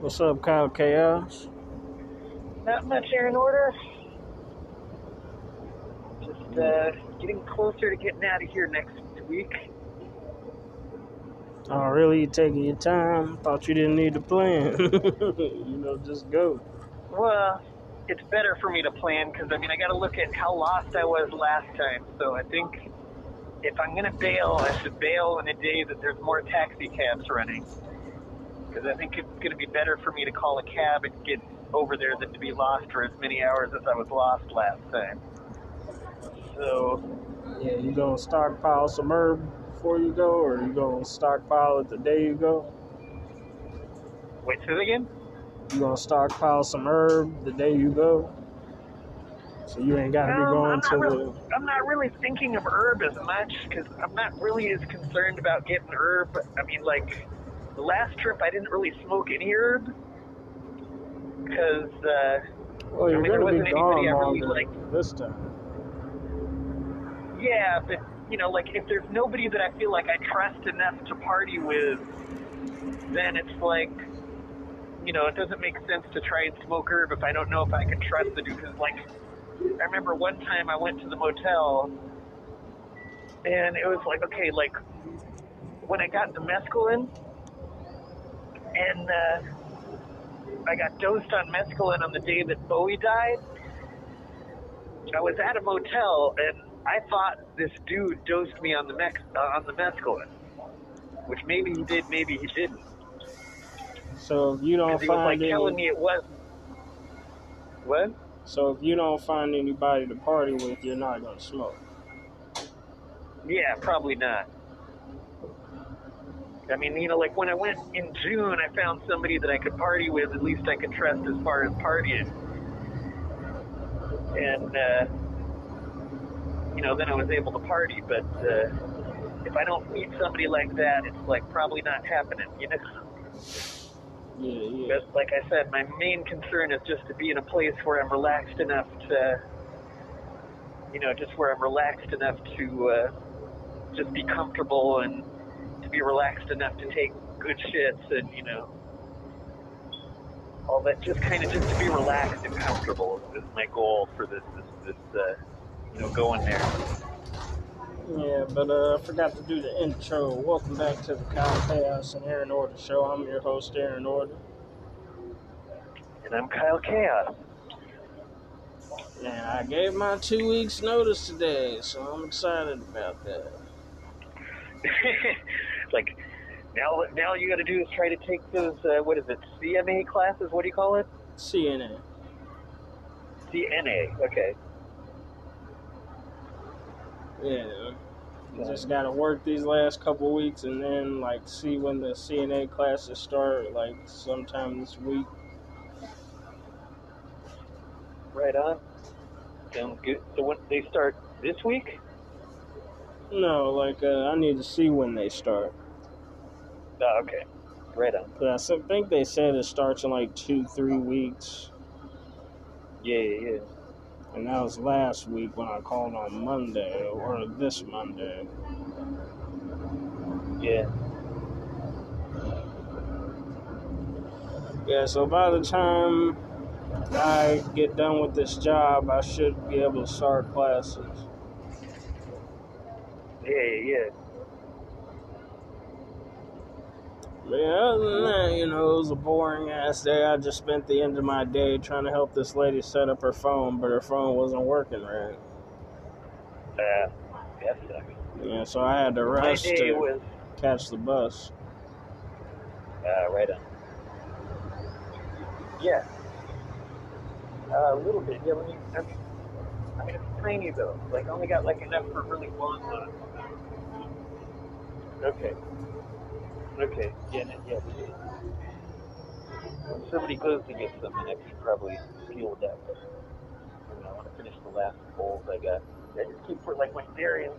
What's up, Kyle Chaos? Not much Aaron Order. Just uh, getting closer to getting out of here next week. Oh, really? You taking your time? Thought you didn't need to plan. you know, just go. Well, it's better for me to plan because I mean I got to look at how lost I was last time. So I think if I'm gonna bail, I should bail on a day that there's more taxi cabs running. Because I think it's gonna be better for me to call a cab and get over there than to be lost for as many hours as I was lost last time. So Yeah, you gonna stockpile some herb before you go, or you gonna stockpile it the day you go? wait, say that again. You gonna stockpile some herb the day you go? So you ain't gotta be Um, going to really, the. I'm not really thinking of herb as much because I'm not really as concerned about getting herb. I mean, like the last trip, I didn't really smoke any herb because uh, Well, you're I mean, there wasn't gone anybody I really liked. this time. yeah, but you know, like if there's nobody that I feel like I trust enough to party with, then it's like. You know, it doesn't make sense to try and smoke herb if I don't know if I can trust the dude. Because, like, I remember one time I went to the motel and it was like, okay, like when I got the mescaline and uh, I got dosed on mescaline on the day that Bowie died, I was at a motel and I thought this dude dosed me on the mex- uh, on the mescaline, which maybe he did, maybe he didn't. So if you don't he was like find telling me it was. What? so if you don't find anybody to party with, you're not gonna smoke. Yeah, probably not. I mean, you know, like when I went in June, I found somebody that I could party with. At least I could trust as far as partying. And, uh, you know, then I was able to party. But uh, if I don't meet somebody like that, it's like probably not happening, you know? Yeah, yeah. But like I said, my main concern is just to be in a place where I'm relaxed enough to, you know, just where I'm relaxed enough to uh, just be comfortable and be relaxed enough to take good shits and you know all that. Just kind of just to be relaxed and comfortable is my goal for this this this uh, you know going there. Yeah, but uh, I forgot to do the intro. Welcome back to the Kyle Chaos and Aaron Order show. I'm your host, Aaron Order. And I'm Kyle Chaos. And I gave my two weeks notice today, so I'm excited about that. like now, now all you got to do is try to take those. Uh, what is it? CMA classes? What do you call it? CNN. CNA. Okay. Yeah. You just gotta work these last couple weeks and then like see when the CNA classes start, like sometime this week. Right on. Sounds good. So when they start this week? No, like uh, I need to see when they start. Oh, okay. Right on. 'Cause I think they said it starts in like two, three weeks. Yeah, yeah, yeah. And that was last week when I called on Monday or this Monday. Yeah. Yeah, so by the time I get done with this job, I should be able to start classes. Yeah, yeah, yeah. But yeah, other than that, you know, it was a boring ass day. I just spent the end of my day trying to help this lady set up her phone, but her phone wasn't working right. Uh, that sucks. Yeah, so I had to rush to was catch the bus. uh, right on. Yeah. Uh, a little bit. Yeah. Let me. I mean, I mean, it's tiny though. Like, only got like enough for really long ones. Okay. Okay. Yeah. Yeah. When somebody goes to get some, then I can probably deal with that. But I, mean, I want to finish the last bowls I got. I just keep for like when Darian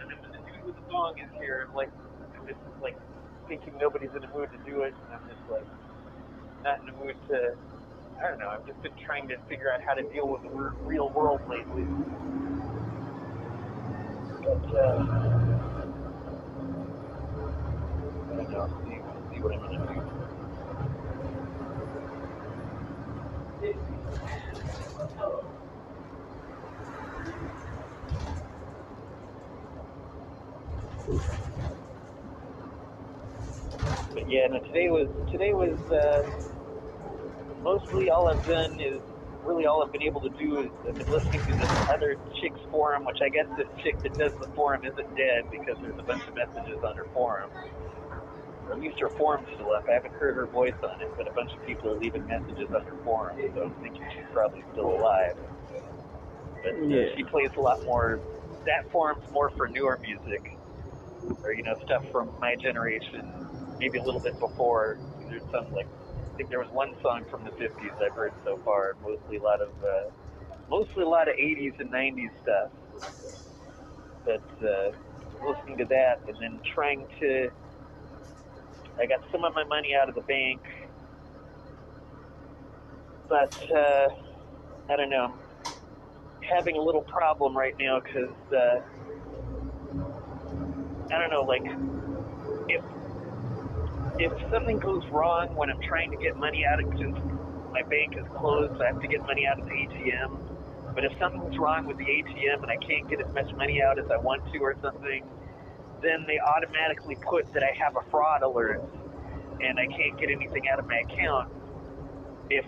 and then when the dude with the dong is here, I'm like, I'm just like thinking nobody's in the mood to do it, and I'm just like not in the mood to. I don't know. I've just been trying to figure out how to deal with the real world lately. But uh, know. But yeah, no, today was today was uh, mostly all I've done is really all I've been able to do is I've been listening to this other chick's forum, which I guess this chick that does the forum isn't dead because there's a bunch of messages on her forum. Least her forum's still up. I haven't heard her voice on it, but a bunch of people are leaving messages on her forum, so I'm thinking she's probably still alive. But uh, Yeah. she plays a lot more. That forum's more for newer music, or you know, stuff from my generation, maybe a little bit before. There's some like I think there was one song from the 50s I've heard so far. Mostly a lot of, uh, mostly a lot of 80s and 90s stuff. But uh, listening to that and then trying to, I got some of my money out of the bank, but uh, I don't know. Having a little problem right now because uh, I don't know, like if if something goes wrong when I'm trying to get money out of since my bank is closed, I have to get money out of the ATM. But if something's wrong with the ATM and I can't get as much money out as I want to or something, then they automatically put that I have a fraud alert and I can't get anything out of my account if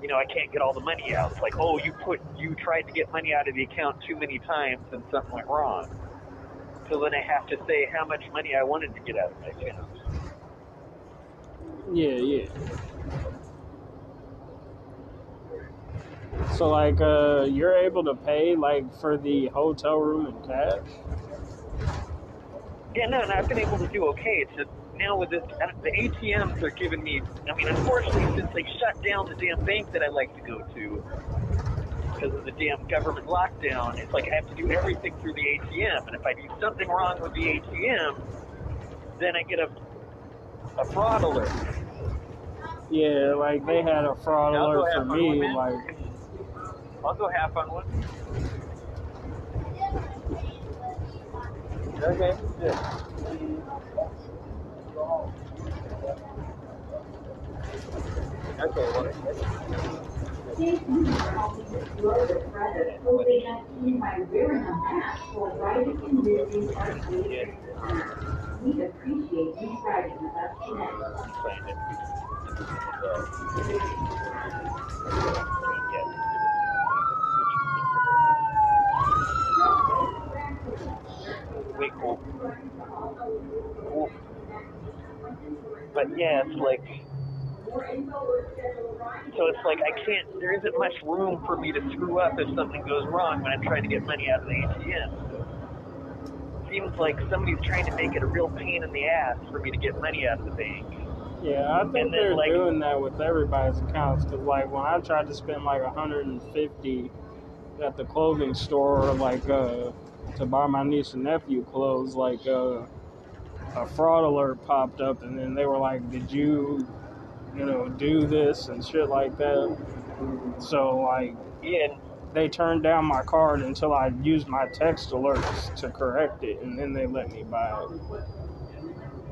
you know I can't get all the money out. It's like, oh, you put you tried to get money out of the account too many times and something went wrong. So then I have to say how much money I wanted to get out of my account. Yeah, yeah. So like uh you're able to pay like for the hotel room in cash? Yeah, no, and I've been able to do okay. It's just now with this, uh, the ATMs are giving me. I mean, unfortunately, since they shut down the damn bank that I like to go to because of the damn government lockdown, it's like I have to do everything through the ATM. And if I do something wrong with the ATM, then I get a a fraud alert. Yeah, like they had a fraud I'll alert for me, it. like I'll go half on one. Okay, good. Okay, well, COVID-19 by wearing a mask or riding in business or yeah, appreciate you it. Cool. Cool. But yeah, it's like, so it's like I can't, there isn't much room for me to screw up if something goes wrong when I'm trying to get money out of the ATM. Seems like somebody's trying to make it a real pain in the ass for me to get money out of the bank. yeah, I think then, they're like- doing that with everybody's accounts. Cause like when I tried to spend like 150 at the clothing store, like uh, to buy my niece and nephew clothes, like uh, a fraud alert popped up, and then they were like, "Did you, you know, do this and shit like that?" So like Yeah, they turned down my card until I used my text alerts to correct it, and then they let me buy it.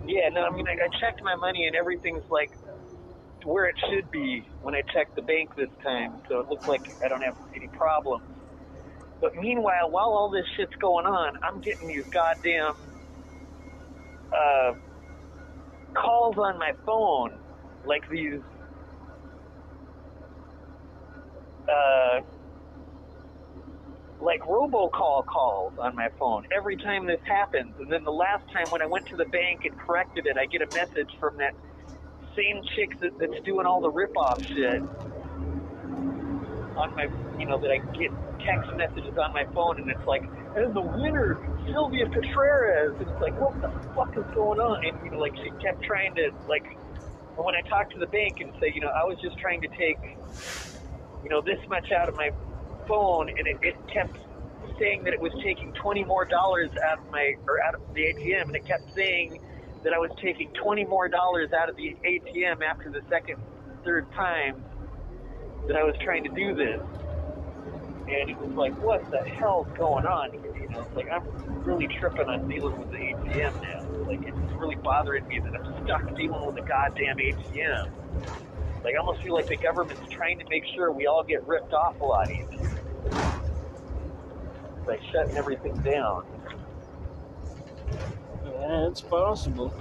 Yeah, no, I mean, I, I checked my money and everything's like where it should be when I checked the bank this time, so it looks like I don't have any problems. But meanwhile, while all this shit's going on, I'm getting these goddamn uh, calls on my phone, like these. Uh, like robocall calls on my phone every time this happens. And then the last time when I went to the bank and corrected it, I get a message from that same chick that, that's doing all the rip-off shit on my, you know, that I get text messages on my phone, and it's like, and the winner, Sylvia Contreras, and it's like, what the fuck is going on? And you know, like she kept trying to like, when I talked to the bank and say, you know, I was just trying to take, you know, this much out of my phone, and it, it kept saying that it was taking twenty more dollars out of my or out of the ATM, and it kept saying that I was taking twenty more dollars out of the ATM after the second, third time that I was trying to do this. And it was like, what the hell's going on here? You know, it's like I'm really tripping on dealing with the ATM now. Like it's really bothering me that I'm stuck dealing with the goddamn ATM. Like I almost feel like the government's trying to make sure we all get ripped off a lot easier. By shutting everything down. Yeah, it's possible.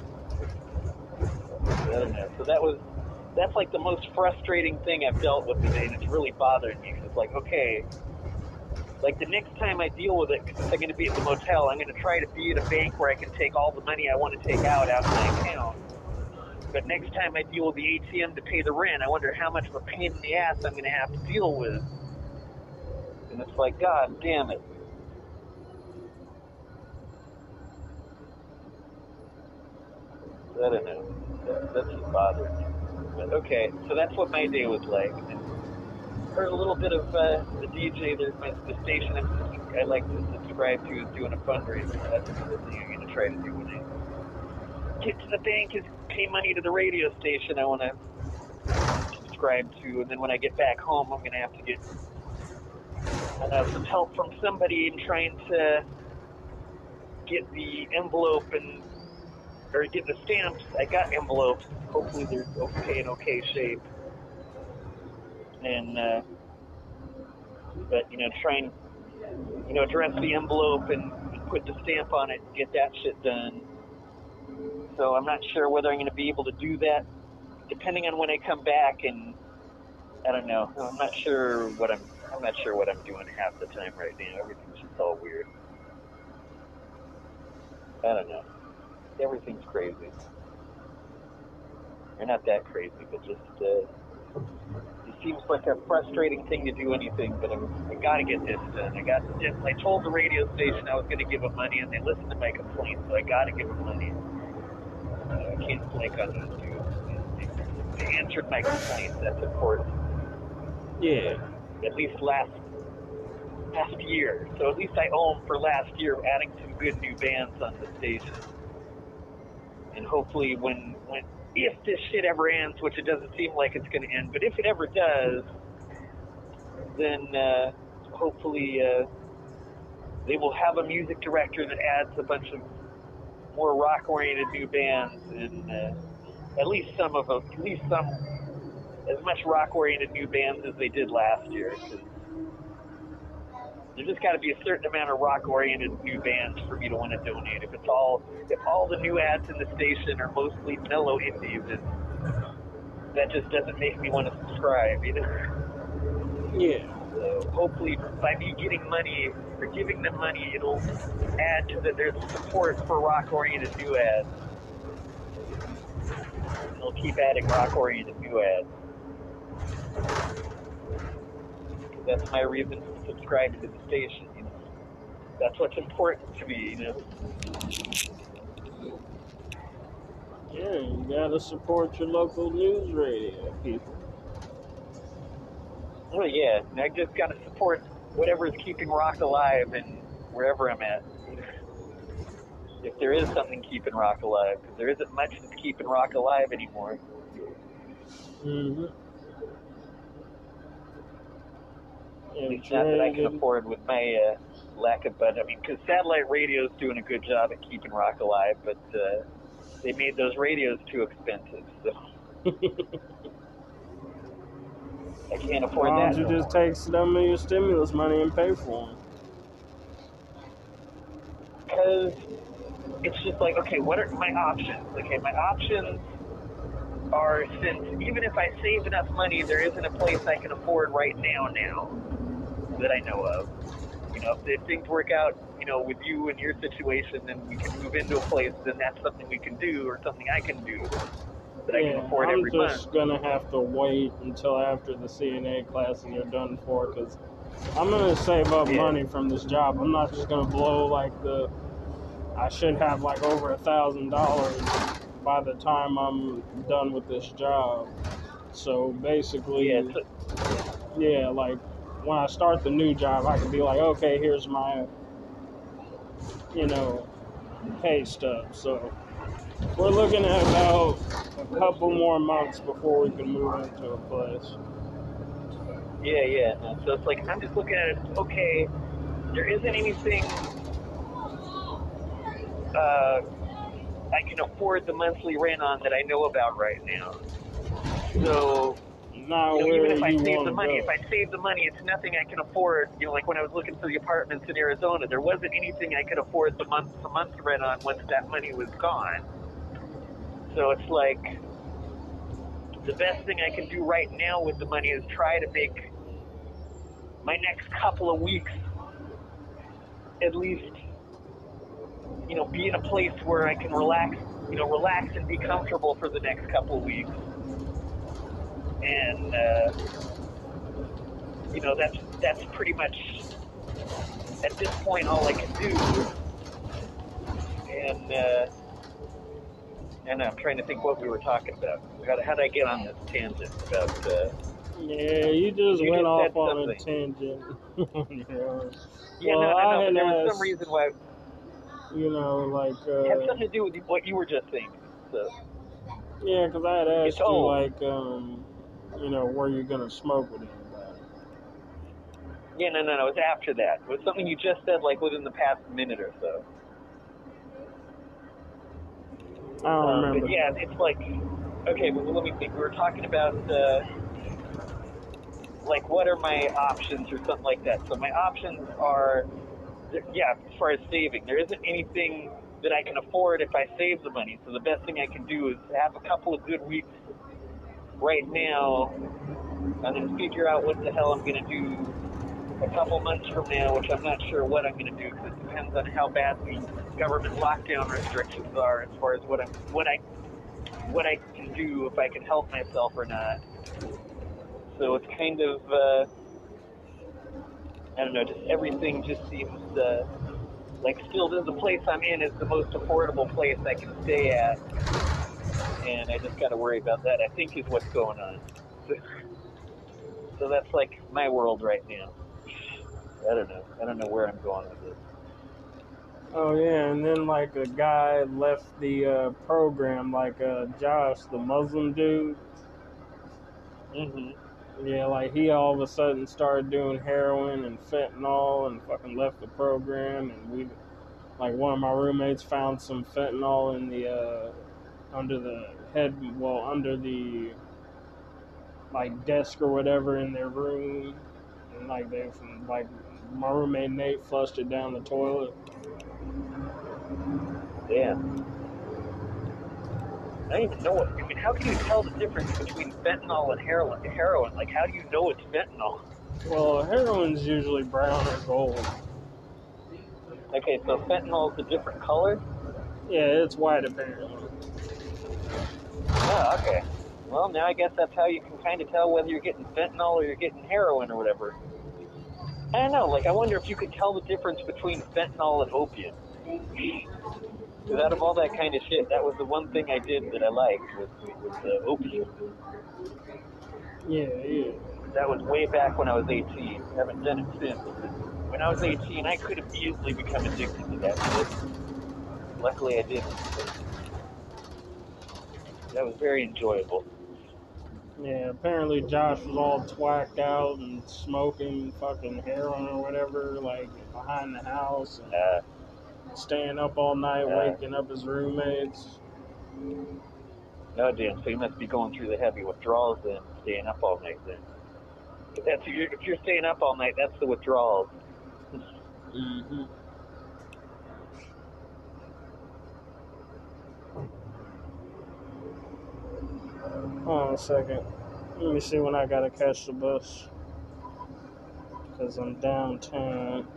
I don't know. So that was that's like the most frustrating thing I've dealt with today, and it's really bothering me. 'cause It's like okay, like the next time I deal with it, because I'm going to be at the motel, I'm going to try to be at a bank where I can take all the money I want to take out out of my account. But next time I deal with the ATM to pay the rent, I wonder how much of a pain in the ass I'm going to have to deal with. And it's like, God damn it. I don't know. That, that's just bothering me. But okay, so that's what my day was like. And heard a little bit of uh, the DJ, the, the station I like to subscribe to is doing a fundraiser. That's another thing I'm going to try to do when I get to the bank is pay money to the radio station I want to subscribe to. And then when I get back home, I'm going to have to get uh, some help from somebody in trying to get the envelope and or get the stamps. I got envelopes. Hopefully they're okay in okay shape. And uh, but you know, try and you know address the envelope and, and put the stamp on it. and Get that shit done. So I'm not sure whether I'm going to be able to do that, depending on when I come back. And I don't know. I'm not sure what I'm. I'm not sure what I'm doing half the time right now. Everything's just all weird. I don't know. Everything's crazy. Or not that crazy, but just uh, it seems like a frustrating thing to do anything. But I'm, I gotta get this done. I got. I told the radio station I was going to give them money, and they listened to my complaints, so I gotta give them money. Uh, I can't flake on those dudes. They, they answered my complaints. That's important. Yeah. At least last last year. So at least I owe them for last year, adding some good new bands on the station. And hopefully, when when if this shit ever ends, which it doesn't seem like it's going to end, but if it ever does, then uh, hopefully uh, they will have a music director that adds a bunch of more rock-oriented new bands, and uh, at least some of them, at least some as much rock-oriented new bands as they did last year. 'cause there's just got to be a certain amount of rock-oriented new bands for me to want to donate. If it's all, if all the new ads in the station are mostly mellow indie, then that just doesn't make me want to subscribe. You know. Yeah. So hopefully, by me getting money or giving them money, it'll add to that. There's support for rock-oriented new ads. They'll keep adding rock-oriented new ads. That's my reason for subscribing to the station. You know, that's what's important to me. You know. Yeah, you gotta support your local news radio, people. Oh yeah, I just got to support whatever is keeping rock alive and wherever I'm at. If there is something keeping rock alive, because there isn't much that's keeping rock alive anymore. Mm-hmm. Least not that I can afford with my uh, lack of budget. I mean, because satellite radio is doing a good job at keeping rock alive, but uh, they made those radios too expensive, so I can't afford Why that. don't you no just more. take some of your stimulus money and pay for them? because it's just like, okay, what are my options? Okay, my options are since even if I save enough money, there isn't a place I can afford right now, now that I know of. You know, if, if things work out, you know, with you and your situation, then we can move into a place, then that's something we can do or something I can do that I can Yeah, afford I'm every just gonna have to wait until after the CNA classes are done for because I'm gonna save up Yeah. money from this job. I'm not just gonna blow like the. I should have like over a thousand dollars by the time I'm done with this job. So basically, Yeah, yeah, like when I start the new job, I can be like, okay, here's my, you know, pay stub. So we're looking at about a couple more months before we can move into a place. Yeah, yeah. So it's like I'm just looking at it. Okay, there isn't anything uh, I can afford the monthly rent on that I know about right now. So Now, you know, where even if I save the money, go? if I save the money, it's nothing I can afford. You know, like when I was looking for the apartments in Arizona, there wasn't anything I could afford the month the month rent on once that money was gone. So it's like the best thing I can do right now with the money is try to make my next couple of weeks at least, you know, be in a place where I can relax, you know, relax and be comfortable for the next couple of weeks. And, uh, you know, that's, that's pretty much, at this point, all I can do. And, uh, and I'm trying to think what we were talking about. How, how did I get on this tangent about, uh, Yeah, you just You went just off on a tangent. yeah. yeah, Well, no, I no, no, but there was some reason why, You know, like, it had uh, something to do with what you were just saying. So, yeah, because I had asked It's you, old. like, um, you know, were you're going to smoke with anybody? yeah, no, no, no, it was after that. It was something you just said, like, within the past minute or so. I don't Um, remember. yeah, it's like, okay, but let me think. We were talking about, uh, like, what are my options or something like that. So my options are, yeah, as far as saving, there isn't anything that I can afford if I save the money. So the best thing I can do is have a couple of good weeks right now, and then figure out what the hell I'm going to do a couple months from now, which I'm not sure what I'm going to do because it depends on how bad the government lockdown restrictions are as far as what I'm what I what I can do if I can help myself or not. So it's kind of uh, I don't know, just everything just seems uh, like still the the place I'm in is the most affordable place I can stay at, and I just got to worry about that. I think is what's going on. So, so that's like my world right now. I don't know. I don't know where I'm going with this. Oh yeah, and then like a guy left the uh, program, like uh, Josh, the Muslim dude. Mm-hmm. Yeah, like he all of a sudden started doing heroin and fentanyl and fucking left the program. And we, like one of my roommates found some fentanyl in the uh, under the head, well under the like desk or whatever in their room. And like they, from like my roommate Nate flushed it down the toilet. Damn. I don't even know what. I mean, how can you tell the difference between fentanyl and heroin? Heroin, like, how do you know it's fentanyl? Well, heroin's usually brown or gold. Okay, so fentanyl's a different color. Yeah, it's white apparently. Oh, okay. Well, now I guess that's how you can kind of tell whether you're getting fentanyl or you're getting heroin or whatever. I don't know. Like, I wonder if you could tell the difference between fentanyl and opium. Because out of all that kind of shit, that was the one thing I did that I liked was was uh, opium. Yeah, yeah. That was way back when I was 18. I Haven't done it since. When I was 18, I could have easily become addicted to that shit. Luckily, I didn't. That was very enjoyable. Yeah, apparently Josh was all twacked out and smoking fucking heroin or whatever, like behind the house and Uh, staying up all night, Yeah. waking up his roommates. no, damn. So you must be going through the heavy withdrawals then, staying up all night then. If that's if you're, if you're staying up all night, that's the withdrawals. Mm-hmm. Hold on a second. Let me see when I gotta catch the bus. Because I'm downtown.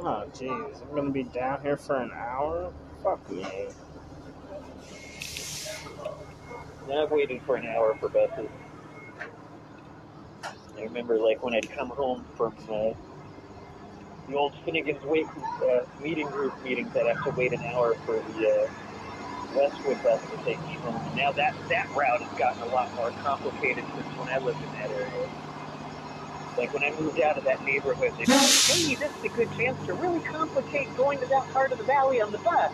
Oh, jeez. I'm gonna be down here for an hour? Fuck me. I've waited for an hour for buses. I remember, like, when I'd come home from uh, the old Finnegan's Wake uh, meeting group meetings, I'd have to wait an hour for the uh, Westwood bus to take me home. Now that that route has gotten a lot more complicated since when I lived in that area. Like when I moved out of that neighborhood, they like, "Hey, this is a good chance to really complicate going to that part of the valley on the bus."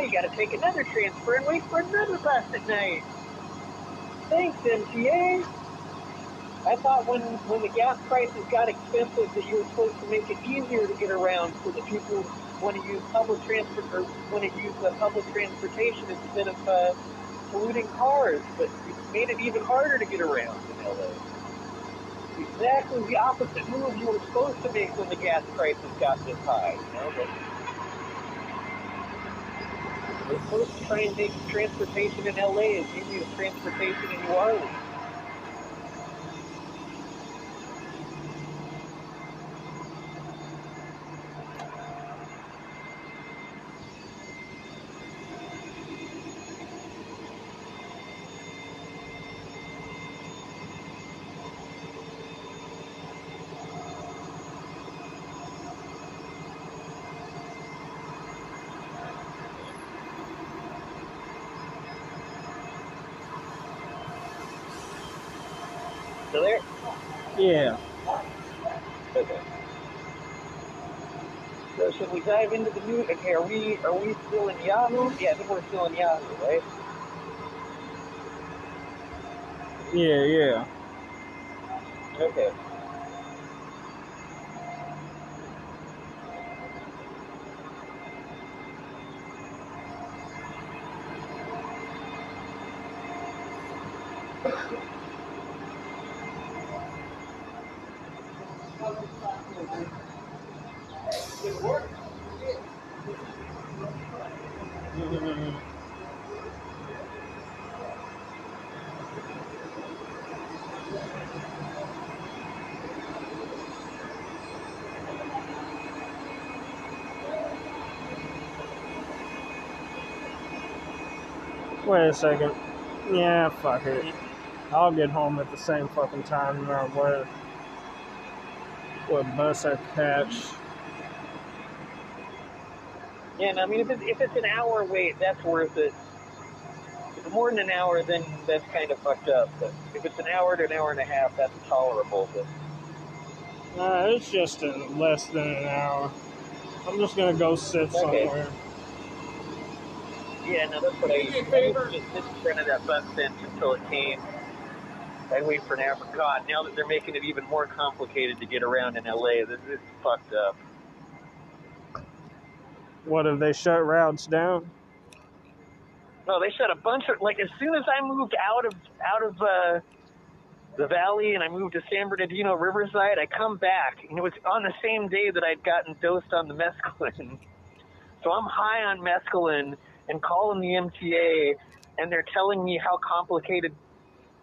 Now you got to take another transfer and wait for another bus at night. Thanks, MTA. I thought when when the gas prices got expensive that you were supposed to make it easier to get around so that people want to use public transport or want to use uh, public transportation instead of uh, polluting cars, but it's made it even harder to get around in LA. Exactly the opposite move you were supposed to make when the gas prices got this high, you know, but we're supposed to try and make transportation in LA as easy as transportation in New Orleans. So there. Yeah. Okay. So should we dive into the news? Okay, are we are we still in Yahoo? Yeah, I think we're still in Yahoo, right? Yeah, yeah. Okay. Wait a second. Yeah, fuck it. I'll get home at the same fucking time no matter what, what bus I catch. Yeah, and I mean, if it's, if it's an hour wait, that's worth it. If it's more than an hour, then that's kind of fucked up. But if it's an hour to an hour and a half, that's tolerable. But Nah, it's just in less than an hour. I'm just gonna go sit Okay. somewhere. Yeah, no, that's what I used to do. I used to just sit in front of that bus bench until it came. I'd wait for an hour. God, now that they're making it even more complicated to get around in LA, this is fucked up. What have they shut routes down? No, they shut a bunch of like as soon as I moved out of out of uh, the valley and I moved to San Bernardino Riverside, I come back and it was on the same day that I'd gotten dosed on the mescaline. So I'm high on mescaline and calling the MTA and they're telling me how complicated.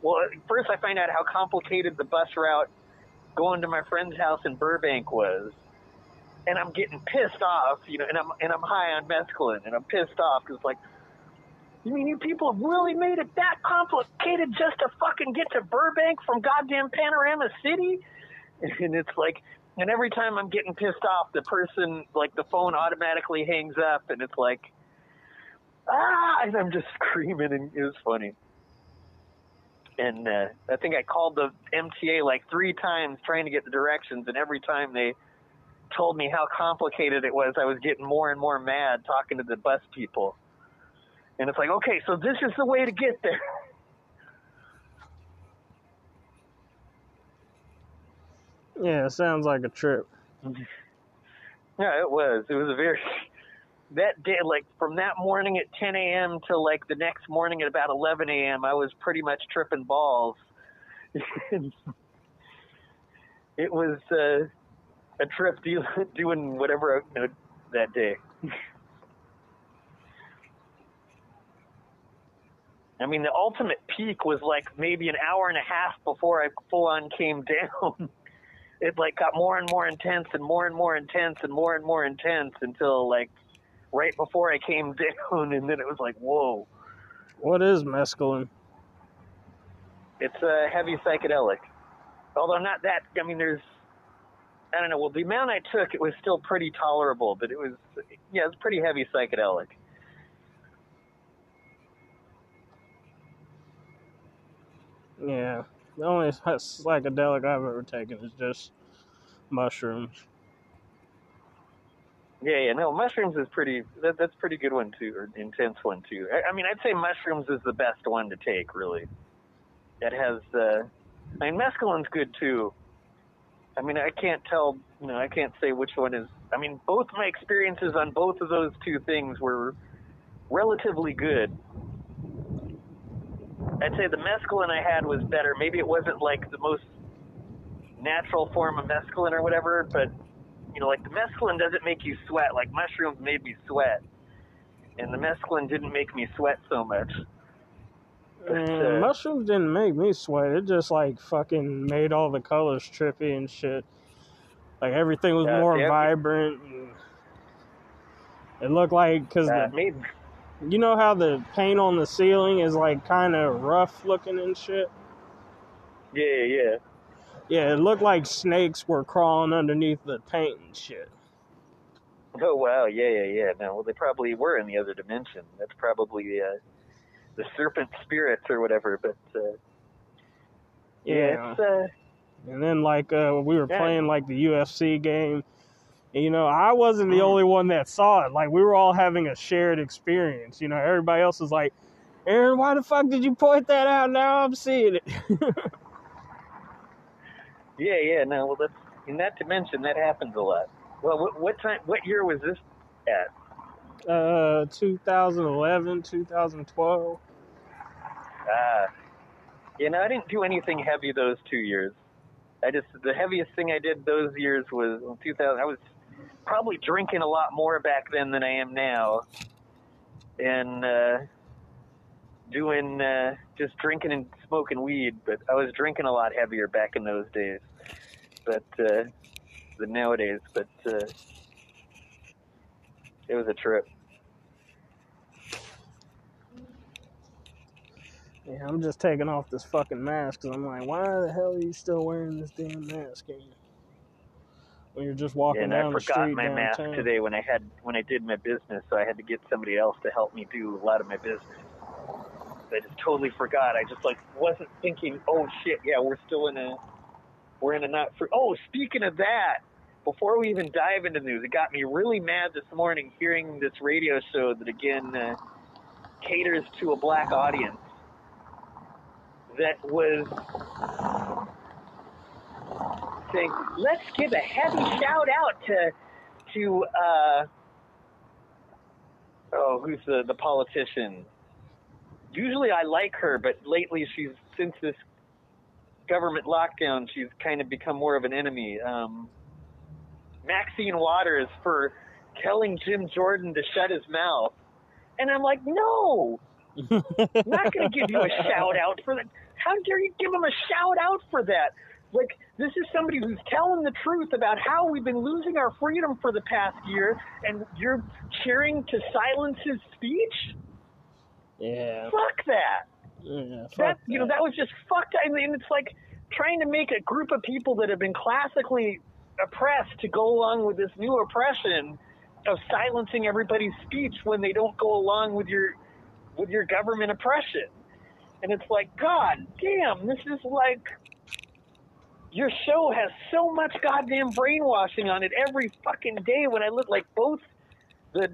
Well, first I find out how complicated the bus route going to my friend's house in Burbank was. And I'm getting pissed off, you know, and I'm and I'm high on mescaline, and I'm pissed off because like, you mean you people have really made it that complicated just to fucking get to Burbank from goddamn Panorama City? And it's like, and every time I'm getting pissed off, the person, like the phone automatically hangs up and it's like, ah, and I'm just screaming and it was funny. And uh, I think I called the MTA like three times trying to get the directions and every time they told me how complicated it was, I was getting more and more mad talking to the bus people. And it's like, okay, so this is the way to get there. Yeah, sounds like a trip. Yeah, it was. It was a very that day, like from that morning at 10 a.m. to like the next morning at about 11 a.m. I was pretty much tripping balls. it was uh, a trip do, doing whatever you know, that day. I mean, the ultimate peak was like maybe an hour and a half before I full on came down. it like got more and more intense and more and more intense and more and more intense until like right before I came down, and then it was like, whoa, What is mescaline? it's a heavy psychedelic. Although not that, I mean, there's, I don't know. Well, the amount I took, it was still pretty tolerable, but it was, yeah, it's pretty heavy psychedelic. Yeah, the only psychedelic I've ever taken is just mushrooms. Yeah, yeah, no, mushrooms is pretty. That, that's pretty good one too, or intense one too. I, I mean, I'd say mushrooms is the best one to take, really. It has. Uh, I mean, mescaline's good too. I mean, I can't tell. You know, I can't say which one is. I mean, both my experiences on both of those two things were relatively good. I'd say the mescaline I had was better. Maybe it wasn't like the most natural form of mescaline or whatever, but you know, like the mescaline doesn't make you sweat. Like mushrooms made me sweat, and the mescaline didn't make me sweat so much. But, Mm, uh, mushrooms didn't make me sweat. It just like fucking made all the colors trippy and shit. Like everything was Yeah, more vibrant. And it looked like because uh, the made you know how the paint on the ceiling is like kind of rough looking and shit. yeah, yeah. Yeah, it looked like snakes were crawling underneath the paint and shit. Oh wow, yeah, yeah, yeah. No, well, they probably were in the other dimension. That's probably uh, the serpent spirits or whatever. But uh, yeah, Yeah. it's uh, And then like uh, we were Yeah. playing like the UFC game. And, you know, I wasn't the Mm. only one that saw it. Like we were all having a shared experience. You know, everybody else was like, "Aaron, why the fuck did you point that out? Now I'm seeing it." yeah, yeah. No, well, that's in that dimension that happens a lot. Well, what, what time? What year was this at? uh, 2011, 2012. Ah, you know, I didn't do anything heavy those two years. I just the heaviest thing I did those years was in 2000. I was probably drinking a lot more back then than I am now, and uh, doing uh, just drinking and smoking weed. But I was drinking a lot heavier back in those days, but uh, than nowadays. But uh, it was a trip. Yeah, I'm just taking off this fucking mask because I'm like, why the hell are you still wearing this damn mask? When you're just walking and down I the forgot street my mask today when I had when I did my business, so I had to get somebody else to help me do a lot of my business. I just totally forgot. I just like wasn't thinking. Oh shit! Yeah, we're still in a we're in a not free. Oh, speaking of that, before we even dive into news, it got me really mad this morning hearing this radio show that again uh, caters to a black audience. That was saying, let's give a heavy shout out to to uh, oh, who's the the politician? Usually I like her, but lately she's since this government lockdown, she's kind of become more of an enemy. Um, Maxine Waters for telling Jim Jordan to shut his mouth, and I'm like, no, I'm not going to give you a shout out for that. How dare you give him a shout out for that? Like, this is somebody who's telling the truth about how we've been losing our freedom for the past year, and you're cheering to silence his speech? Yeah, Fuck that. yeah. Fuck That, you know, that was just fucked. I mean, it's like trying to make a group of people that have been classically oppressed to go along with this new oppression of silencing everybody's speech when they don't go along with your with your government oppression. And it's like, God damn, this is like your show has so much goddamn brainwashing on it every fucking day when I look like both the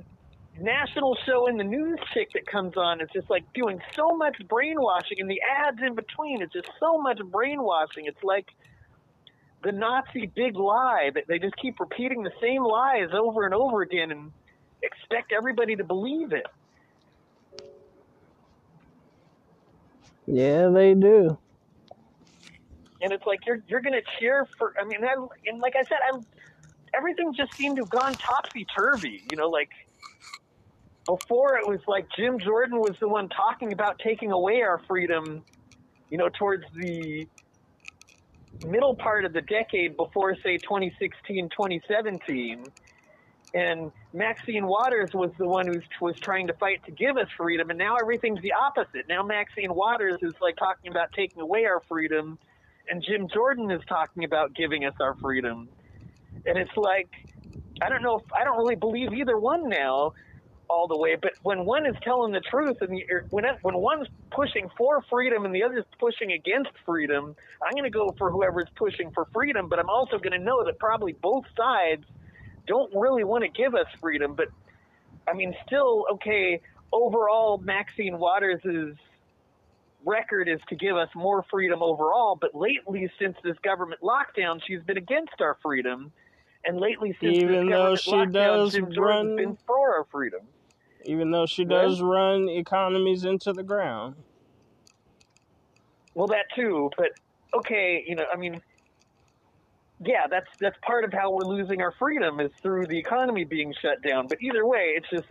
national show and the news chick that comes on. Is just like doing so much brainwashing and the ads in between it's just so much brainwashing. It's like the nazi big lie that they just keep repeating the same lies over and over again and expect everybody to believe it. Yeah, they do. and it's like you're you're gonna cheer for i mean I, and like i said i'm everything just seemed to have gone topsy-turvy you know like before it was like jim jordan was the one talking about taking away our freedom you know towards the middle part of the decade before say 2016 2017 and Maxine Waters was the one who was trying to fight to give us freedom, and now everything's the opposite. Now Maxine Waters is like talking about taking away our freedom, and Jim Jordan is talking about giving us our freedom. And it's like, I don't know if I don't really believe either one now, all the way. But when one is telling the truth, and or when when one's pushing for freedom and the other's pushing against freedom, I'm going to go for whoever's pushing for freedom. But I'm also going to know that probably both sides don't really want to give us freedom. But I mean, still, okay. Overall, Maxine Waters' record is to give us more freedom overall. But lately, since this government lockdown, she's been against our freedom. And lately, since Even though she does Jim run- been for our freedom. Even though she does run economies into the ground. Well, that too, but okay, you know, I mean, yeah, that's that's part of how we're losing our freedom is through the economy being shut down. But either way, it's just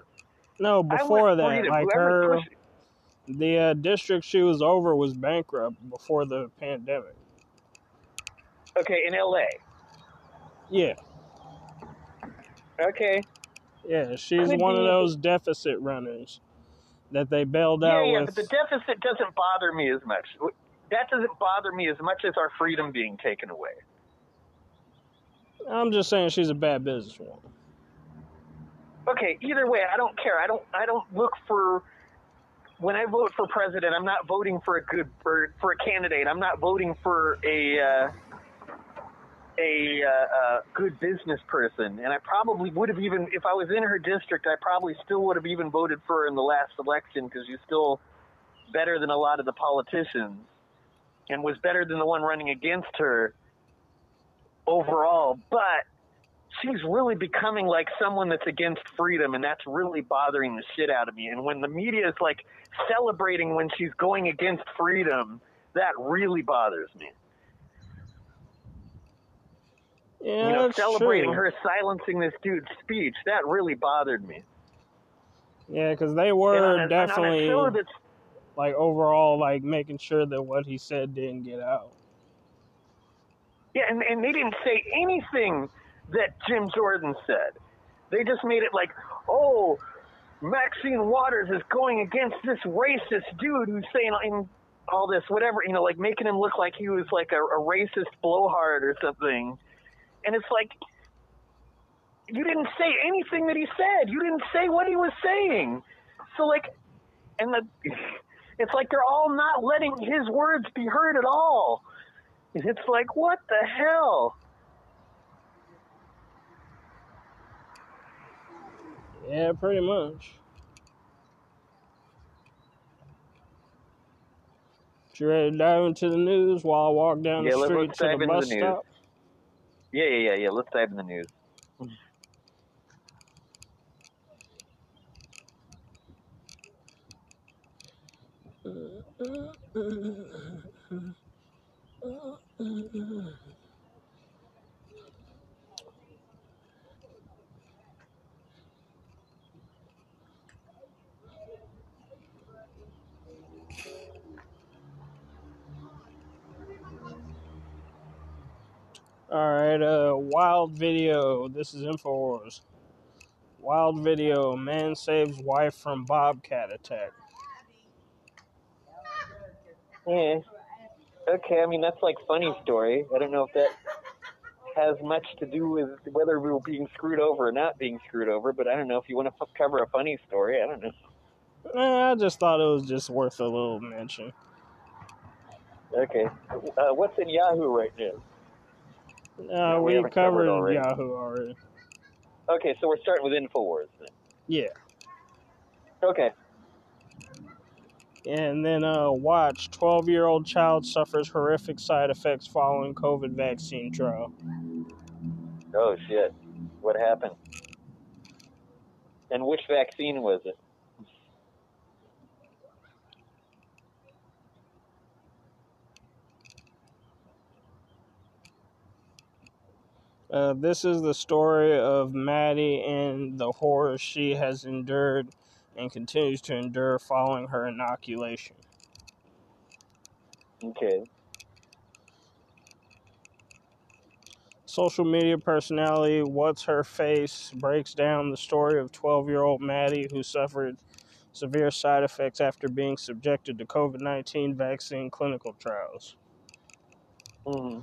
No, before that, freedom. like Whoever's her, pushing- the uh, district she was over was bankrupt before the pandemic. okay, in L.A. Yeah, Okay, yeah, she's Could one of be- those deficit runners that they bailed yeah, out yeah, with. but the deficit doesn't bother me as much. That doesn't bother me as much as our freedom being taken away. I'm just saying she's a bad businesswoman. okay either way i don't care i don't i don't look for when i vote for president i'm not voting for a good for, for a candidate i'm not voting for a uh, a uh, uh, good business person. And i probably would have even if i was in her district i probably still would have even voted for her in the last election because she's still better than a lot of the politicians and was better than the one running against her overall. But she's really becoming like someone that's against freedom and that's really bothering the shit out of me. And when the media is like celebrating when she's going against freedom that really bothers me Yeah, you know celebrating true. her silencing this dude's speech that really bothered me Yeah, because they were a- and on a definitely like overall like making sure that what he said didn't get out. Yeah, and, and they didn't say anything that Jim Jordan said. They just made it like, oh, Maxine Waters is going against this racist dude who's saying in all this, whatever, you know, like making him look like he was like a, a racist blowhard or something. And it's like, you didn't say anything that he said. You didn't say what he was saying. So like, and the, it's like they're all not letting his words be heard at all. And it's like, what the hell? Yeah, pretty much. You ready to dive into the news while I walk down Yeah, the street to the into bus the news. stop? Yeah, yeah, yeah, yeah. Let's dive in the news. All right, uh, wild video. This is Infowars. Wild video. Man saves wife from bobcat attack. Yeah. Okay, I mean that's like funny story. I don't know if that has much to do with whether we were being screwed over or not being screwed over, but I don't know if you want to f- cover a funny story. I don't know. Eh, I just thought it was just worth a little mention. Okay. Uh, what's in Yahoo right now? Uh, we we, covered covered already. Yahoo already. Okay, so we're starting with Infowars then. Yeah. Okay. And then uh, watch 12 year old child suffers horrific side effects following COVID vaccine trial. Oh shit. What happened? And which vaccine was it? Uh, this is the story of Maddie and the horror she has endured and continues to endure following her inoculation. Okay. Social media personality What's Her Face breaks down the story of 12 year old Maddie who suffered severe side effects after being subjected to COVID 19 vaccine clinical trials. hmm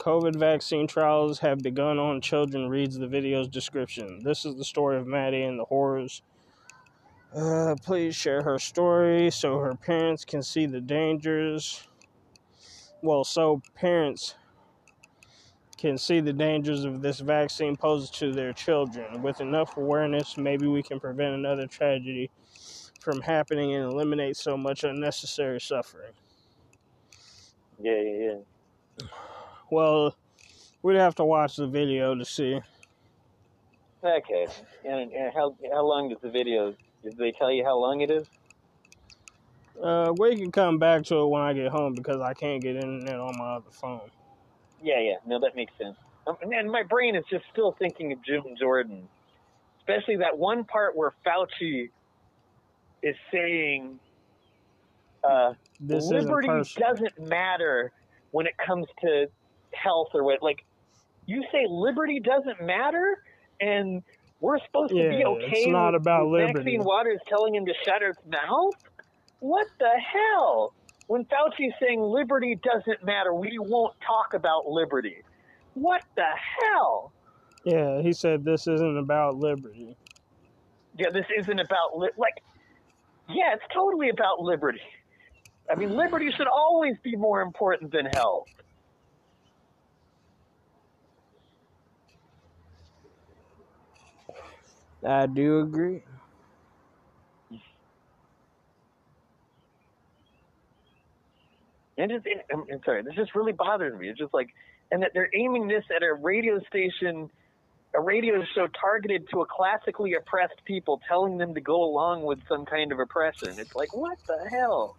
COVID vaccine trials have begun on children, reads the video's description. This is the story of Maddie and the horrors. Uh, please share her story so her parents can see the dangers. Well, so parents can see the dangers of this vaccine poses to their children. With enough awareness, maybe we can prevent another tragedy from happening and eliminate so much unnecessary suffering. Yeah, yeah, yeah. Well, we'd have to watch the video to see. Okay. And, and how how long does the video? Did they tell you how long it is? Uh, we can come back to it when I get home because I can't get internet on my other phone. Yeah, yeah. No, that makes sense. Um, and my brain is just still thinking of Jim Jordan, especially that one part where Fauci is saying uh, liberty doesn't matter when it comes to health or what. Like, you say liberty doesn't matter, and we're supposed to be okay. it's not about liberty. Maxine Waters telling him to shut his mouth. What the hell? When Fauci's saying liberty doesn't matter, we won't talk about liberty. What the hell? Yeah, he said this isn't about liberty. Yeah, this isn't about li- like. Yeah, it's totally about liberty. I mean, liberty should always be more important than health. I do agree. And it's, I'm, I'm sorry, this just really bothers me. It's just like, and that they're aiming this at a radio station, a radio show targeted to a classically oppressed people, telling them to go along with some kind of oppression. It's like, what the hell?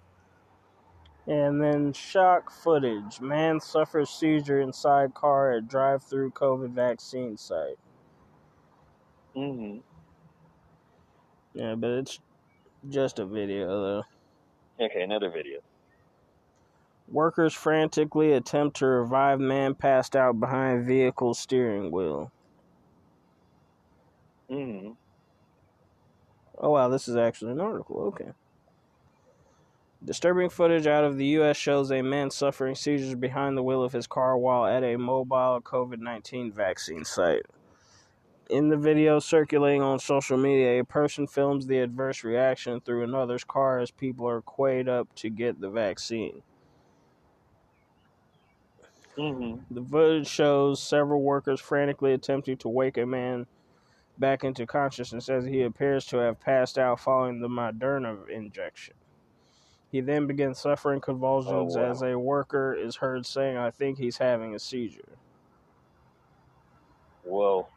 And then shock footage. Man suffers seizure inside car at drive-through COVID vaccine site. hmm Yeah, but it's just a video though. Okay, another video. Workers frantically attempt to revive man passed out behind vehicle steering wheel. hmm Oh wow, this is actually an article. Okay. Disturbing footage out of the U.S. shows a man suffering seizures behind the wheel of his car while at a mobile COVID 19 vaccine site. In the video circulating on social media, a person films the adverse reaction through another's car as people are queued up to get the vaccine. hmm The footage shows several workers frantically attempting to wake a man back into consciousness as he appears to have passed out following the Moderna injection. He then begins suffering convulsions Oh, wow. as a worker is heard saying, I think he's having a seizure. Whoa.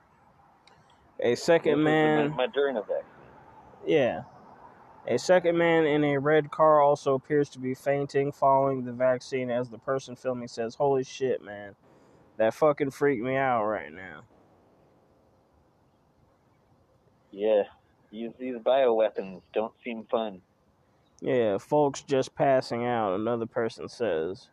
A second man, Moderna vaccine. yeah. A second man in a red car also appears to be fainting following the vaccine as the person filming says, Holy shit, man. That fucking freaked me out right now. Yeah, these these bioweapons don't seem fun. Yeah, folks just passing out, another person says.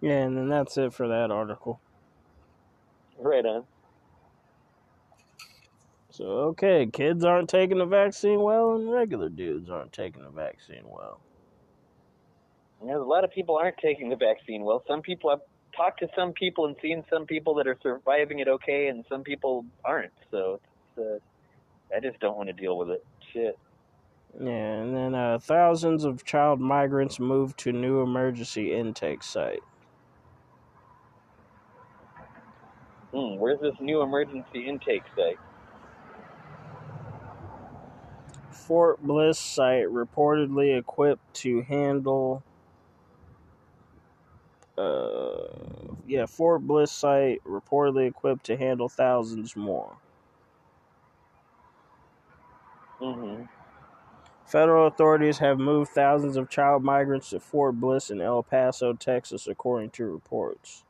Yeah, and then that's it for that article. Right on. So, okay, kids aren't taking the vaccine well, and regular dudes aren't taking the vaccine well. You know, a lot of people aren't taking the vaccine well. Some people I've talked to some people and seen some people that are surviving it okay, and some people aren't. So it's, uh, I just don't want to deal with it. Shit. Yeah, and then uh, thousands of child migrants moved to new emergency intake site. Hmm, where's this new emergency intake site? Fort Bliss site reportedly equipped to handle. Uh, yeah, Fort Bliss site reportedly equipped to handle thousands more. hmm Federal authorities have moved thousands of child migrants to Fort Bliss in El Paso, Texas, according to reports.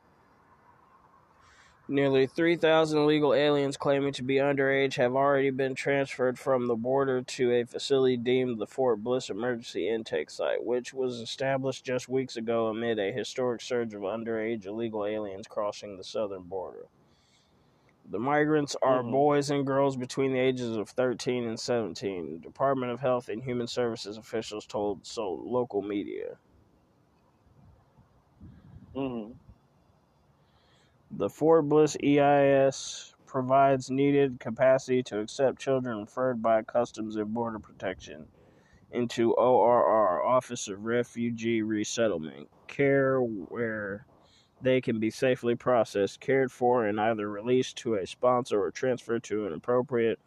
Nearly 3,000 illegal aliens claiming to be underage have already been transferred from the border to a facility deemed the Fort Bliss Emergency Intake Site, which was established just weeks ago amid a historic surge of underage illegal aliens crossing the southern border. The migrants are Mhm. boys and girls between the ages of 13 and 17, the Department of Health and Human Services officials told so local media. hmm The Fort Bliss EIS provides needed capacity to accept children referred by Customs and Border Protection into ORR, Office of Refugee Resettlement, care where they can be safely processed, cared for, and either released to a sponsor or transferred to an appropriate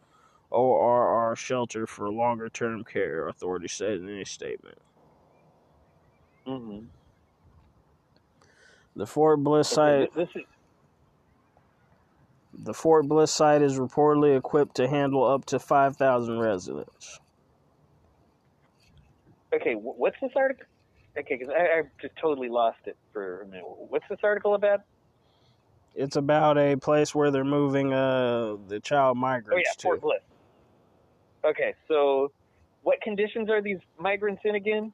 ORR shelter for longer term care, authorities said in a statement. Mm-hmm. The Fort Bliss site This is the Fort Bliss site is reportedly equipped to handle up to 5,000 residents. okay. What's this article? Okay, because I, I just totally lost it for a minute. What's this article about? It's about a place where they're moving uh the child Oh migrants yeah, to. Fort Bliss. Okay, so what conditions are these migrants in again?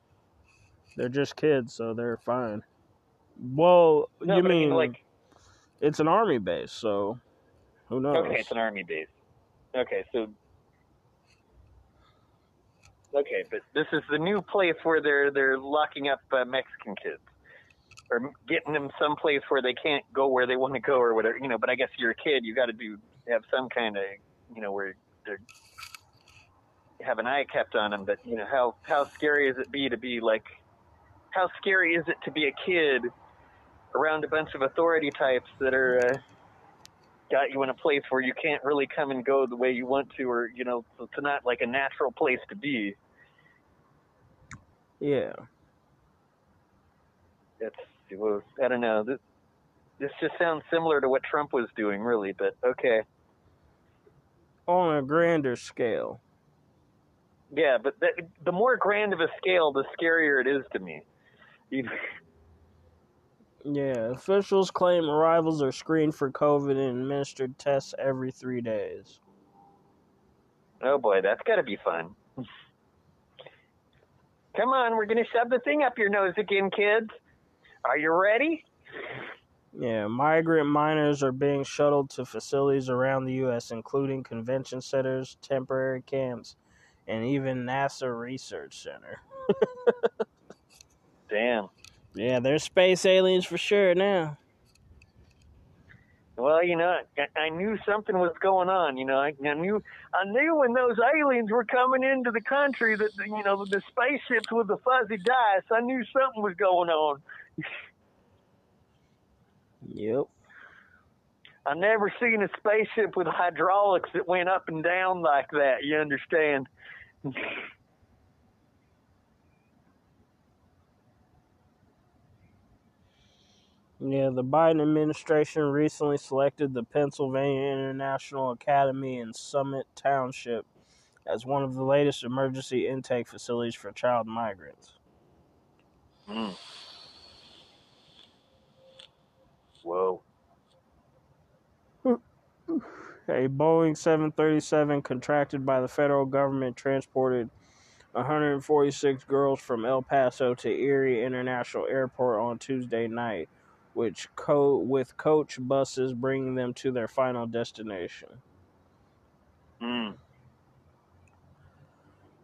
They're just kids, so they're fine. Well, No, you but I mean like it's an army base, so who knows? okay, it's an army base. Okay, so okay, but this is the new place where they're they're locking up uh, Mexican kids or getting them someplace where they can't go where they want to go or whatever. You know, but I guess you're a kid, you got to do have some kind of you know where they're have an eye kept on them. But you know how how scary is it be to be like how scary is it to be a kid around a bunch of authority types that are uh, got you in a place where you can't really come and go the way you want to, or you know, it's not like a natural place to be. Yeah. It's well, I don't know. This this just sounds similar to what Trump was doing, really. But okay, On a grander scale. yeah. But that, the more grand of a scale, the scarier it is to me. You, Yeah. Officials claim arrivals are screened for COVID and administered tests every three days. oh boy, that's got to be fun. Come on, we're gonna shove the thing up your nose again, kids. Are you ready? Yeah, migrant minors are being shuttled to facilities around the U.S., including convention centers, temporary camps, and even NASA Research Center. Damn. Yeah, they're space aliens for sure now. Well, you know, I, I knew something was going on. You know, I, I knew, I knew when those aliens were coming into the country that you know the spaceships with the fuzzy dice. I knew something was going on. Yep. I never seen a spaceship with hydraulics that went up and down like that. You understand? Yeah, the Biden administration recently selected the Pennsylvania International Academy in Summit Township as one of the latest emergency intake facilities for child migrants. Mm. Whoa. A Boeing 737 contracted by the federal government transported 146 girls from El Paso to Erie International Airport on Tuesday night, which co- with coach buses bringing them to their final destination. Mm.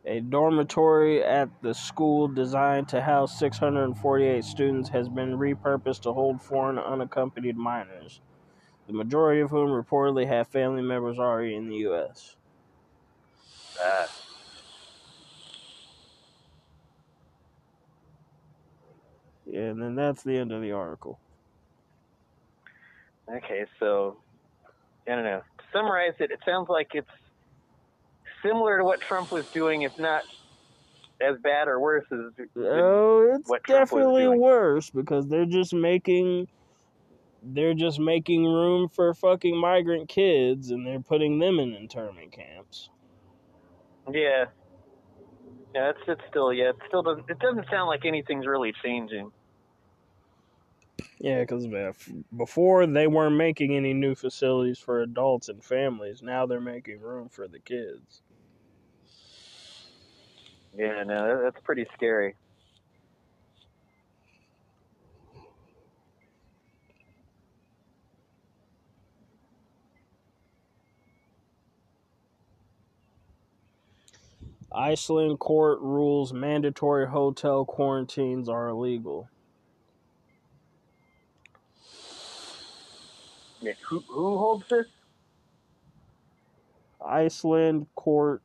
A dormitory at the school designed to house 648 students has been repurposed to hold foreign unaccompanied minors, the majority of whom reportedly have family members already in the U.S. Ah. Yeah, and then that's the end of the article. Okay, so I don't know. To summarize it, it sounds like it's similar to what Trump was doing, if not as bad or worse as. Oh, it's what Trump was definitely worse because they're just making they're just making room for fucking migrant kids and they're putting them in internment camps. Yeah. Yeah, it's it's still yeah, it still doesn't it doesn't sound like anything's really changing. Yeah, because before they weren't making any new facilities for adults and families. Now they're making room for the kids. Yeah, no, that's pretty scary. Iceland court rules mandatory hotel quarantines are illegal. Yeah, who who holds this? Iceland court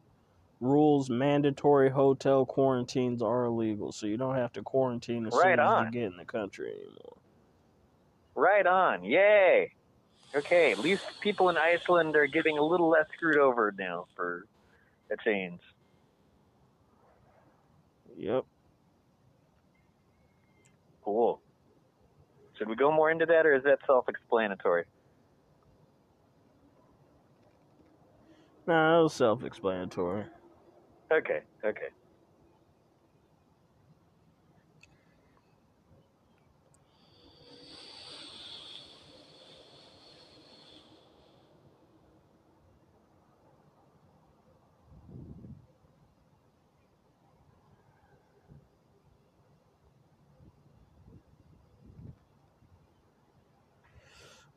rules mandatory hotel quarantines are illegal, so you don't have to quarantine as Right soon as you get in the country anymore. Right on. Yay. Okay, at least people in Iceland are getting a little less screwed over now for a change. Yep. Cool. Should we go more into that, or is that self-explanatory? No, self-explanatory. Okay. Okay.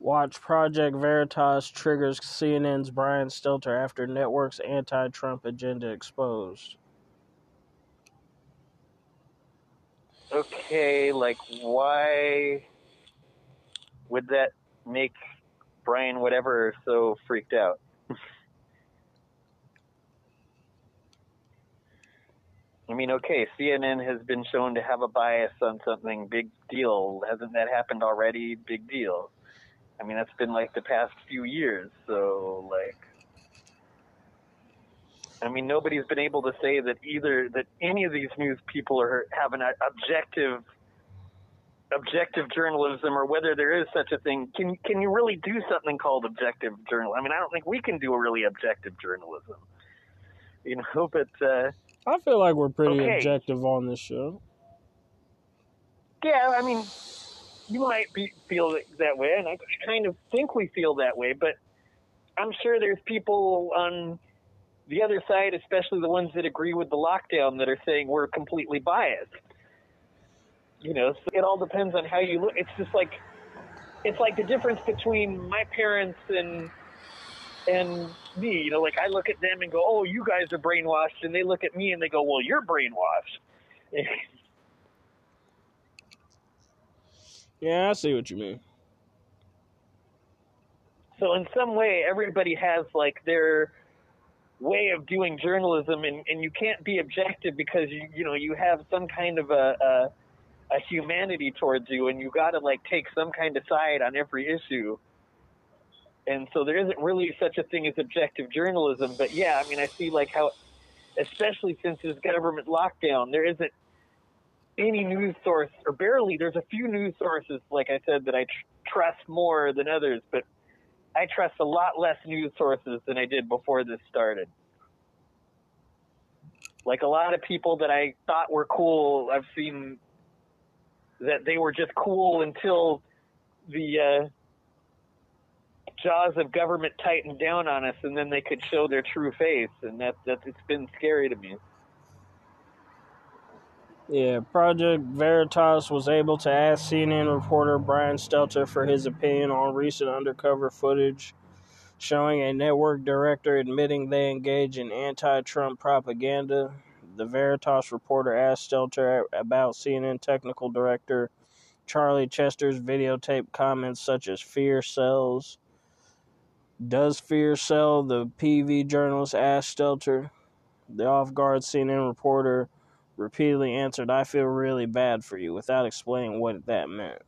Watch Project Veritas triggers CNN's Brian Stelter after network's anti-Trump agenda exposed. Okay, like why would that make Brian whatever so freaked out? I mean, okay, CNN has been shown to have a bias on something. Big deal. Hasn't that happened already? Big deal. I mean, that's been like the past few years. So, like, I mean, nobody's been able to say that either that any of these news people are have an objective objective journalism or whether there is such a thing. Can can you really do something called objective journalism? I mean, I don't think we can do a really objective journalism. You know, but uh, I feel like we're pretty Okay. objective on this show. yeah, I mean, you might be, feel that way, and I kind of think we feel that way, but I'm sure there's people on the other side, especially the ones that agree with the lockdown, that are saying we're completely biased. You know, so it all depends on how you look. It's just like it's like the difference between my parents and and me. You know, like I look at them and go, "Oh, you guys are brainwashed," and they look at me and they go, "Well, you're brainwashed." Yeah, I see what you mean. So in some way, everybody has like their way of doing journalism, and, and you can't be objective because you you know you have some kind of a a, a humanity towards you, and you got to like take some kind of side on every issue. And so there isn't really such a thing as objective journalism. But yeah, I mean, I see like how, especially since this government lockdown, there isn't any news source, or barely. There's a few news sources, like I said, that I tr- trust more than others, but I trust a lot less news sources than I did before this started. Like a lot of people that I thought were cool, I've seen that they were just cool until the uh, jaws of government tightened down on us, and then they could show their true face, and that that it's been scary to me. Yeah, Project Veritas was able to ask CNN reporter Brian Stelter for his opinion on recent undercover footage showing a network director admitting they engage in anti Trump propaganda. The Veritas reporter asked Stelter about CNN technical director Charlie Chester's videotape comments such as fear sells. Does fear sell? The PV journalist asked Stelter. The off guard CNN reporter repeatedly answered, I feel really bad for you, without explaining what that meant.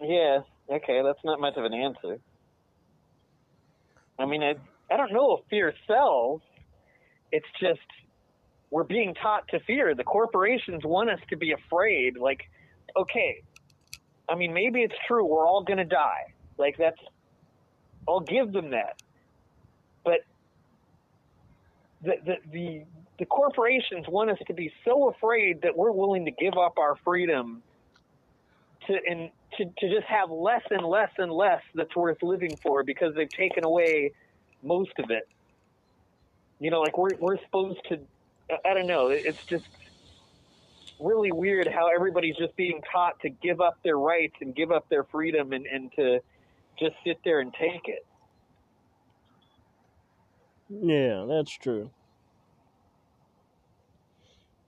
Yeah, okay, that's not much of an answer. I mean, I I don't know if fear sells. It's just we're being taught to fear. The corporations want us to be afraid. Like, okay, I mean, maybe it's true. We're all gonna die. Like that's, I'll give them that. But the the the the corporations want us to be so afraid that we're willing to give up our freedom to and to, to just have less and less and less that's worth living for because they've taken away most of it. You know, like we're we're supposed to. I- don't know. It's just really weird how everybody's just being taught to give up their rights and give up their freedom and, and to just sit there and take it. Yeah, that's true.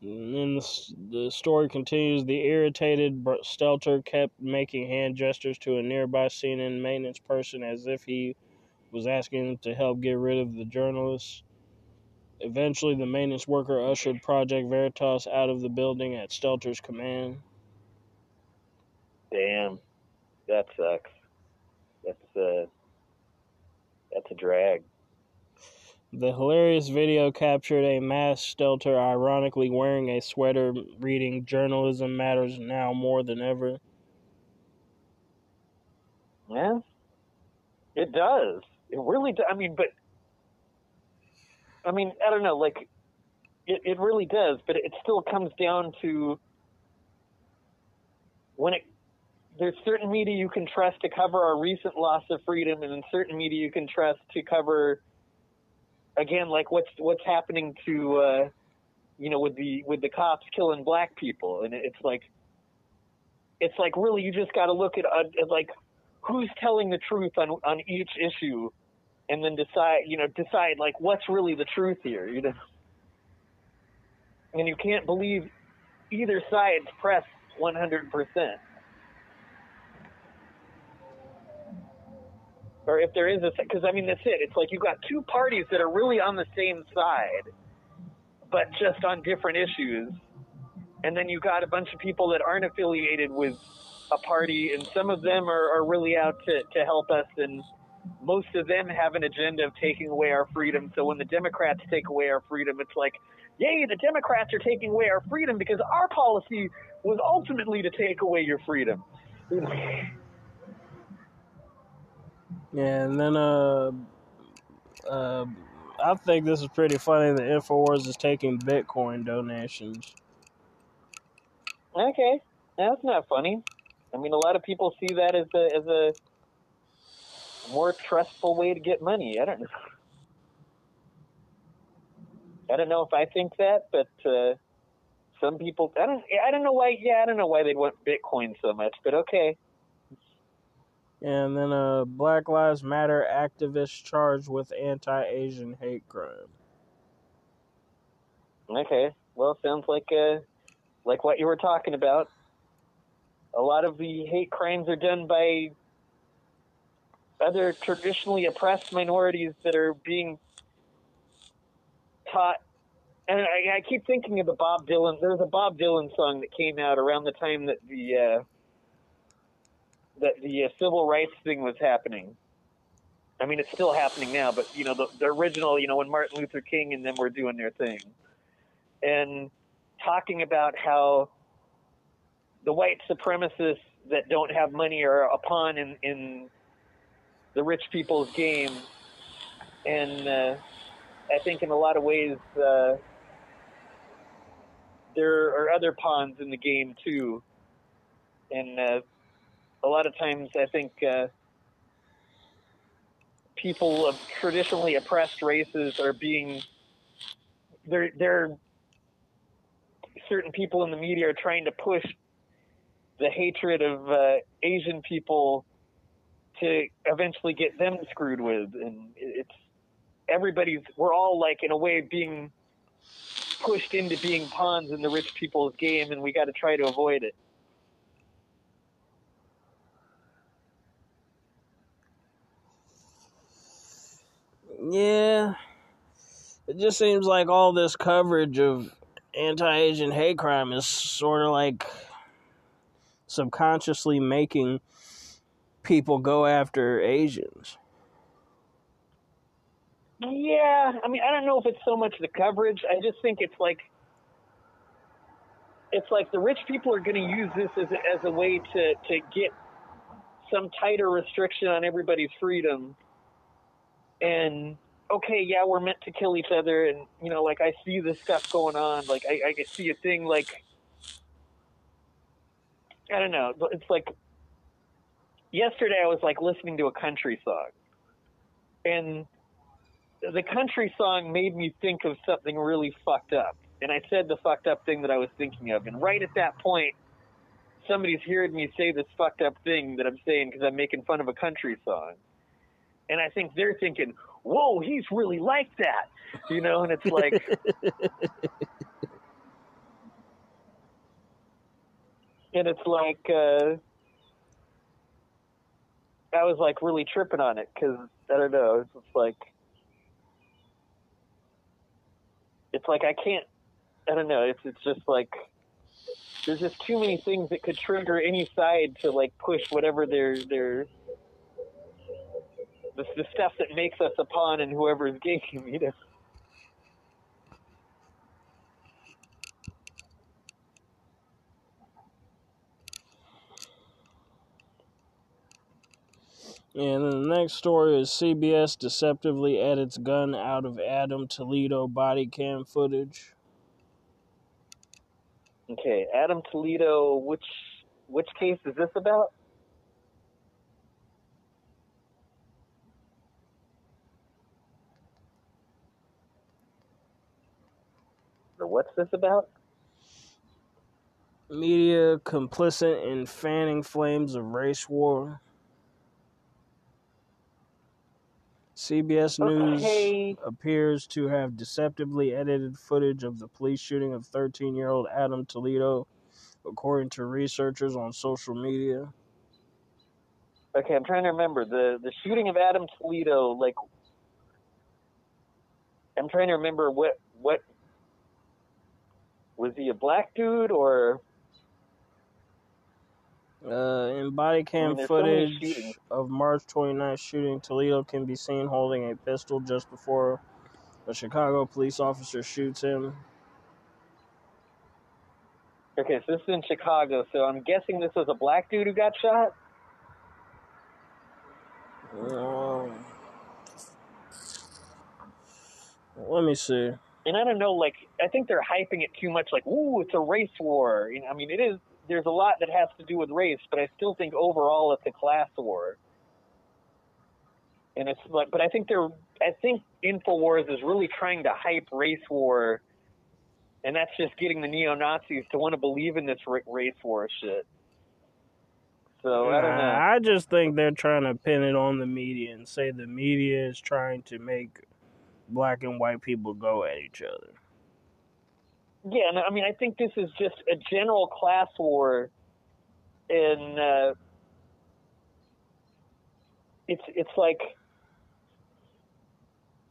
And then the, the story continues. The irritated Stelter kept making hand gestures to a nearby CNN maintenance person as if he was asking to help get rid of the journalists. Eventually, the maintenance worker ushered Project Veritas out of the building at Stelter's command. Damn, that sucks. That's uh, that's a drag. The hilarious video captured a mass stelter ironically wearing a sweater reading Journalism Matters Now More Than Ever. Yeah, it does. It really does. I mean, but I mean, I don't know. Like, it it really does. But it still comes down to when it. There's certain media you can trust to cover our recent loss of freedom, and then certain media you can trust to cover, again, like what's what's happening to, uh, you know, with the with the cops killing black people, and it's like, it's like really you just got to look at, uh, at like who's telling the truth on on each issue and then decide you know decide like what's really the truth here you know? And you can't believe either side's press 100% or if there is a because i mean that's it it's like you've got two parties that are really on the same side but just on different issues and then you got a bunch of people that aren't affiliated with a party, and some of them are, are really out to, to help us, and most of them have an agenda of taking away our freedom. So when the Democrats take away our freedom, it's like, yay, the Democrats are taking away our freedom because our policy was ultimately to take away your freedom. And then uh, uh, I think this is pretty funny. The Infowars is taking Bitcoin donations. Okay, that's not funny. I mean, a lot of people see that as a as a more trustful way to get money. I don't know. I don't know if I think that, but uh, some people. I don't. I don't know why. Yeah, I don't know why they want Bitcoin so much, but okay. And then a Black Lives Matter activist charged with anti-Asian hate crime. Okay, well, it sounds like uh, like what you were talking about. A lot of the hate crimes are done by other traditionally oppressed minorities that are being taught. And I, I keep thinking of the Bob Dylan. There's a Bob Dylan song that came out around the time that the uh, that the uh, civil rights thing was happening. I mean, it's still happening now, but you know, the, the original, you know, when Martin Luther King and them were doing their thing, and talking about how the white supremacists that don't have money are a pawn in, in the rich people's game, and uh, I think in a lot of ways uh, there are other pawns in the game too, and uh, a lot of times I think uh, people of traditionally oppressed races are being they're they're certain people in the media are trying to push the hatred of uh, Asian people to eventually get them screwed with, and it's everybody's. We're all like in a way being pushed into being pawns in the rich people's game, and we got to try to avoid it. Yeah, it just seems like all this coverage of anti-Asian hate crime is sort of like subconsciously making people go after Asians. Yeah, I mean, I don't know if it's so much the coverage. I just think it's like it's like the rich people are going to use this as a, as a way to to get some tighter restriction on everybody's freedom. And okay, yeah, we're meant to kill each other, and you know, like I see this stuff going on. Like I, I see a thing like I don't know. It's like yesterday I was like listening to a country song, and the country song made me think of something really fucked up. And I said the fucked up thing that I was thinking of. And right at that point, somebody's heard me say this fucked up thing that I'm saying because I'm making fun of a country song. And I think they're thinking, whoa, he's really like that. You know, and it's like. and it's like, uh, I was like really tripping on it because I don't know. It's just like it's like I can't. I don't know. It's it's just like there's just too many things that could trigger any side to like push whatever their their the, the stuff that makes us a pawn in whoever's game, you know. And then the next story is CBS deceptively edits gun out of Adam Toledo body cam footage. Okay, Adam Toledo, which which case is this about? What's this about? Media complicit in fanning flames of race war. CBS News Okay. appears to have deceptively edited footage of the police shooting of 13 year old Adam Toledo, according to researchers on social media. Okay, I'm trying to remember the the shooting of Adam Toledo. Like, I'm trying to remember what what was he a black dude or Uh, in body cam mean, there's so footage of March 29th shooting, Toledo can be seen holding a pistol just before a Chicago police officer shoots him. okay? So this is in Chicago. So I'm guessing this was a black dude who got shot. Um, let me see. And I don't know, like I think they're hyping it too much. Like, ooh, it's a race war. You know, I mean, it is. There's a lot that has to do with race, but I still think overall it's a class war. And it's like, but I think they're. I think Infowars is really trying to hype race war, and that's just getting the neo Nazis to want to believe in this ra- race war shit. So I don't know. I just think they're trying to pin it on the media and say the media is trying to make black and white people go at each other. Yeah, and I mean, I think this is just a general class war, and uh, it's it's like,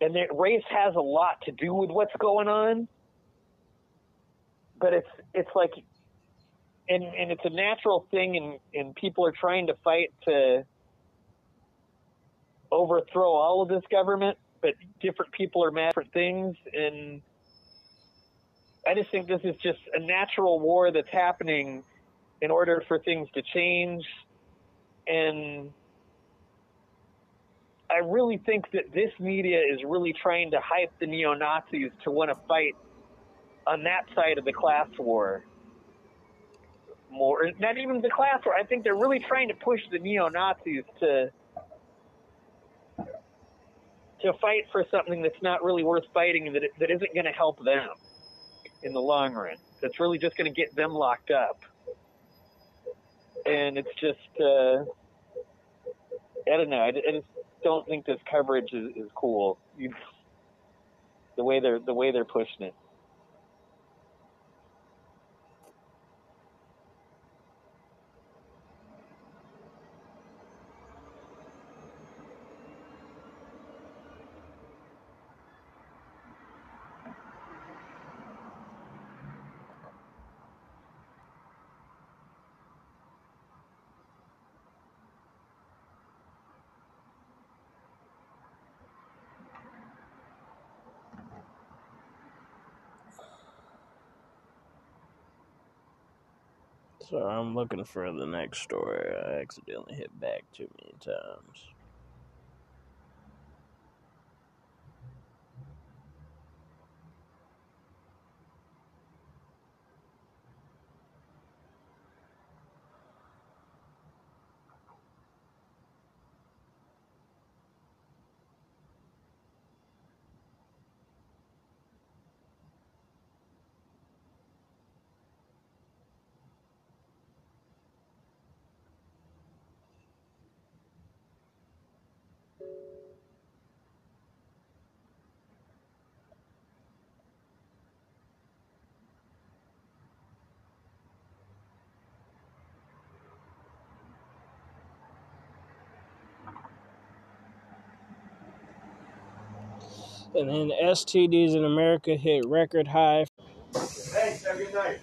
and that race has a lot to do with what's going on, but it's it's like, and and it's a natural thing, and and people are trying to fight to overthrow all of this government, but different people are mad for things, and. I just think this is just a natural war that's happening in order for things to change. And I really think that this media is really trying to hype the neo Nazis to want to fight on that side of the class war. More, not even the class war. I think they're really trying to push the neo Nazis to to fight for something that's not really worth fighting that, that isn't going to help them in the long run. That's really just going to get them locked up. And it's just, uh, I don't know. I, I just don't think this coverage is, is cool. You, the way they're the way they're pushing it. So I'm looking for the next story. I accidentally hit back too many times. And then STDs in America hit record high. Thanks. Have a good night.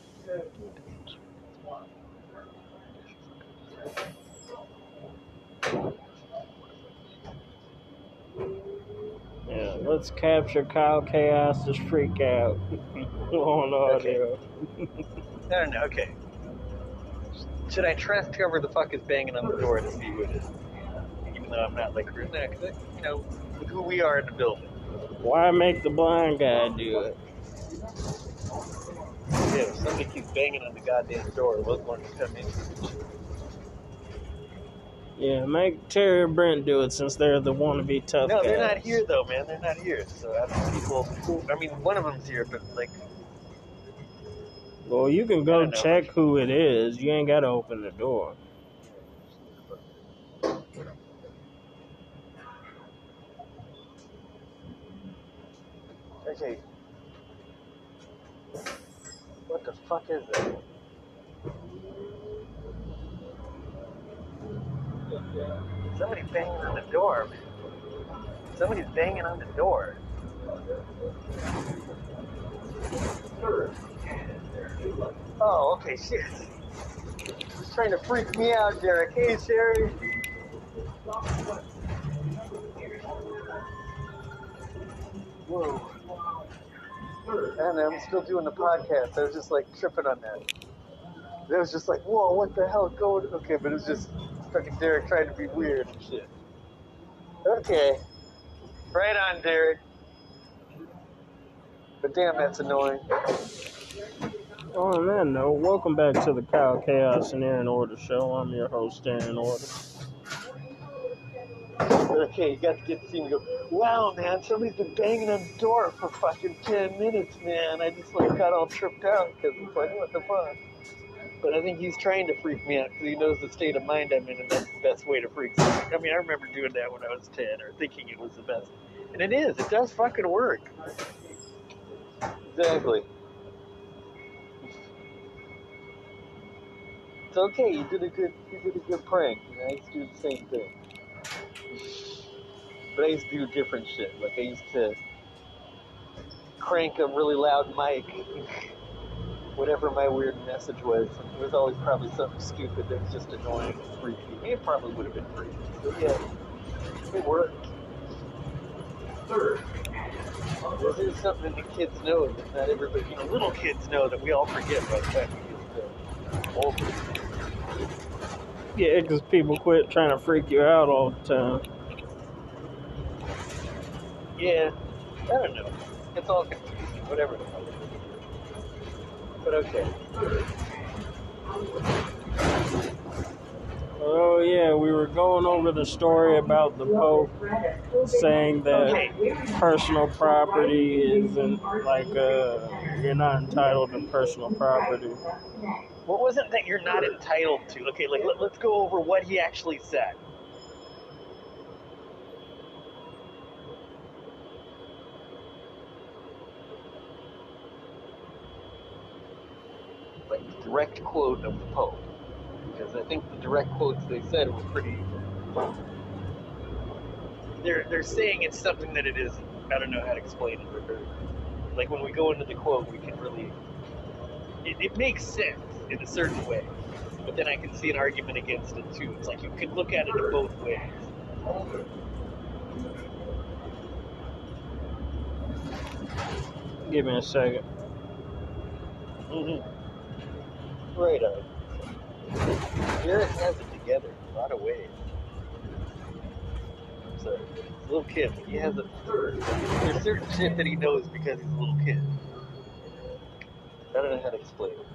Let's capture Kyle Chaos's freak out on audio. I don't know. Okay. Should I trust whoever the fuck is banging on the door to see who it is? Even though I'm not like 'cause you know, who we are in the building. Why make the blind guy do it? Yeah, somebody keeps banging on the goddamn door, we'll want come in. Yeah, make Terry and Brent do it since they're the wannabe tough No, guys. they're not here though, man. They're not here. So I don't people. I mean, one of them's here, but like, Well, you can go check who it is. You ain't gotta open the door. Okay. What the fuck is that? Somebody banging on the door, man. Somebody's banging on the door. Oh, okay, shit. He's trying to freak me out, Derek. Hey, Sherry. Whoa. And I'm still doing the podcast. I was just like tripping on that. It was just like, whoa, what the hell going? Okay, but it was just fucking Derek trying to be weird and shit. Okay. Right on, Derek. But damn, that's annoying. On that note, welcome back to the Kyle Chaos and Aaron Order show. I'm your host, Aaron Order. Okay, you got to get the scene and go, wow, man, somebody's been banging on the door for fucking 10 minutes, man. I just like got all tripped out because it's like, what the fuck? But I think he's trying to freak me out because he knows the state of mind I'm in, and that's the best way to freak somebody. I mean, I remember doing that when I was 10 or thinking it was the best. And it is, it does fucking work. Exactly. It's okay, you did a good you did a good prank. You know, I used to do the same thing. But I used to do different shit. Like I used to crank a really loud mic, whatever my weird message was. It was always probably something stupid that was just annoying and freaky. It probably would have been freaky. So yeah, it worked. Third, This is something that kids know that not everybody, you know, little kids know that we all forget by the time we get older. Yeah, because people quit trying to freak you out all the time. Yeah, I don't know. It's all confusing, whatever. But okay. Oh, yeah, we were going over the story about the Pope saying that personal property isn't like, uh, you're not entitled to personal property. What was it that you're not entitled to? Okay, like let, let's go over what he actually said. Like the direct quote of the Pope, because I think the direct quotes they said were pretty. They're they're saying it's something that it isn't. I don't know how to explain it. But they're- like when we go into the quote, we can really it, it makes sense in a certain way, but then I can see an argument against it too. It's like you could look at it in both ways. Give me a second. Mm-hmm. Right on. Garrett has it together in a lot of ways. So, little kid, he has a. There's certain shit that he knows because he's a little kid. I don't know how to explain it.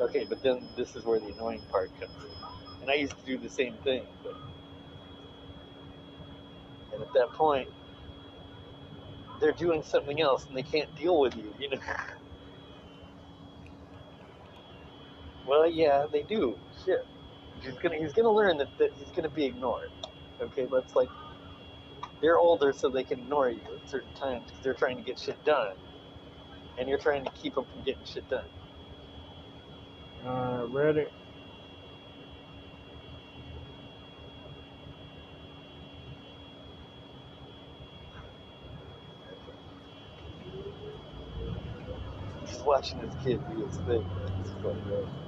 Okay, but then this is where the annoying part comes in. And I used to do the same thing, but. And at that point, they're doing something else and they can't deal with you, you know? well, yeah, they do. Shit. He's gonna, he's gonna learn that, that he's gonna be ignored. Okay, let's like, they're older so they can ignore you at certain times because they're trying to get shit done. And you're trying to keep them from getting shit done. Uh, ready? Just watching this kid do his thing. It's funny, right?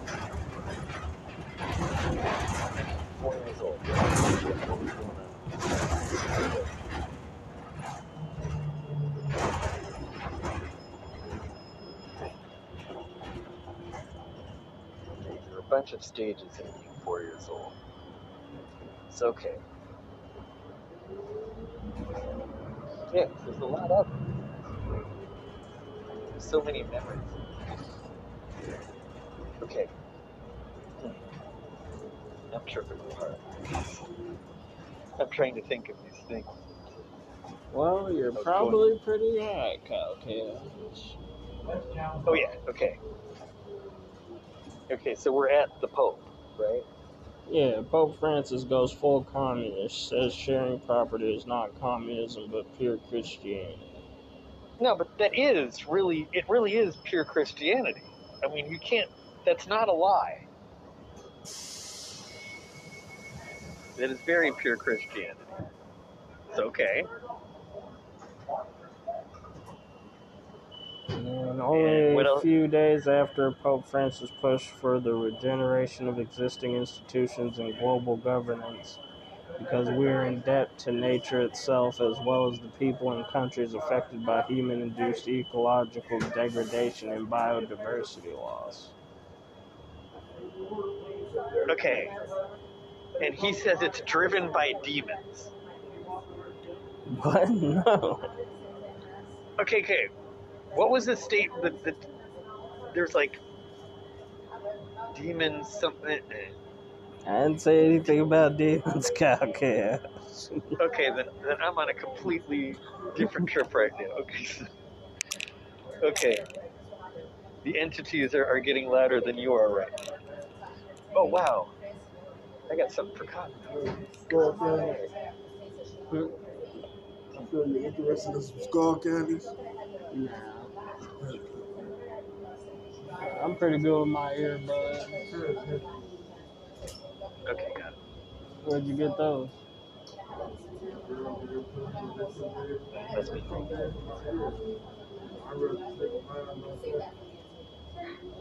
Four years old. There a bunch of stages in being four years old. It's okay. Yeah, there's a lot of them. There's so many memories. Okay. I'm tripping apart. I'm trying to think of these things. Well, you're probably pretty high, Kyle. Oh yeah, okay. Okay, so we're at the Pope, right? Yeah, Pope Francis goes full communist, says sharing property is not communism but pure Christianity. No, but that is really, it really is pure Christianity. I mean, you can't, that's not a lie. That is very pure Christianity. It's okay. And only And a few days after Pope Francis pushed for the regeneration of existing institutions and global governance, because we are in debt to nature itself as well as the people and countries affected by human induced ecological degradation and biodiversity loss. Okay. And he says it's driven by demons. What? No. Okay, okay. What was the state that, that there's like demons, something. I didn't say anything about demons, Chaos. Okay, then, then I'm on a completely different trip right now. Okay. Okay. The entities are, are getting louder than you are right now. Oh, wow. I got something for cotton. Skull candies. I feel you're interested in some skull candies. Nah. I'm pretty good with my earbuds. Okay, got it. Where'd you get those? That's me.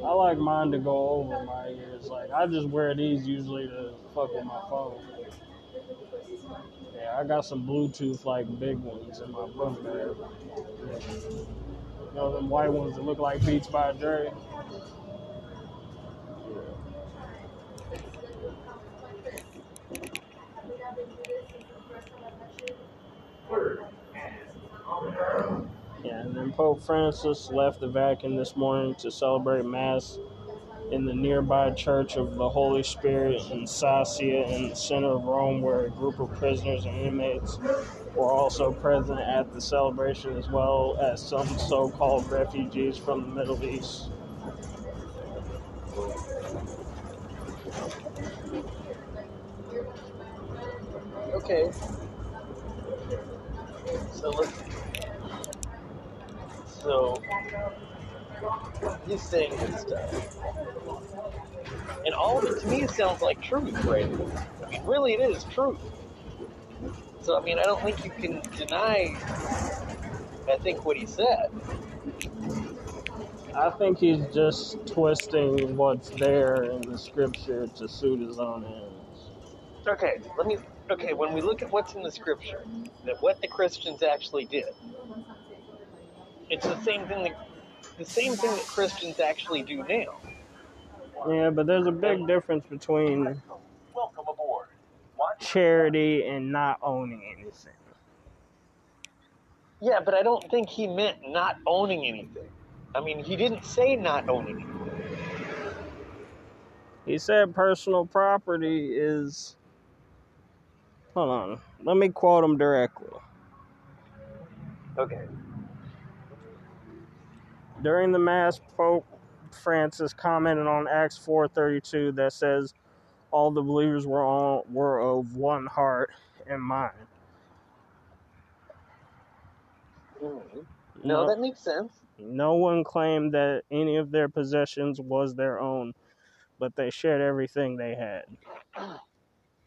I like mine to go over my ears. Like I just wear these usually to fuck with my phone. Yeah, I got some Bluetooth like big ones in my book bag. You know them white ones that look like Beats by Dre. Yeah, and then Pope Francis left the Vatican this morning to celebrate Mass in the nearby Church of the Holy Spirit in Sassia in the center of Rome, where a group of prisoners and inmates were also present at the celebration, as well as some so called refugees from the Middle East. Okay. So let's. So he's saying good stuff, and all of it to me sounds like truth, right? I mean, really, it is truth. So I mean, I don't think you can deny. I think what he said. I think he's just twisting what's there in the scripture to suit his own ends. Okay, let me. Okay, when we look at what's in the scripture, that what the Christians actually did, it's the same thing that the same thing that Christians actually do now. Yeah, but there's a big difference between Welcome aboard. Watch. charity and not owning anything. Yeah, but I don't think he meant not owning anything. I mean, he didn't say not owning anything. He said personal property is. Hold on. Let me quote him directly. Okay. During the Mass, Pope Francis commented on Acts 4:32 that says, "All the believers were on were of one heart and mind." Mhm. No, that makes sense. No one claimed that any of their possessions was their own, but they shared everything they had.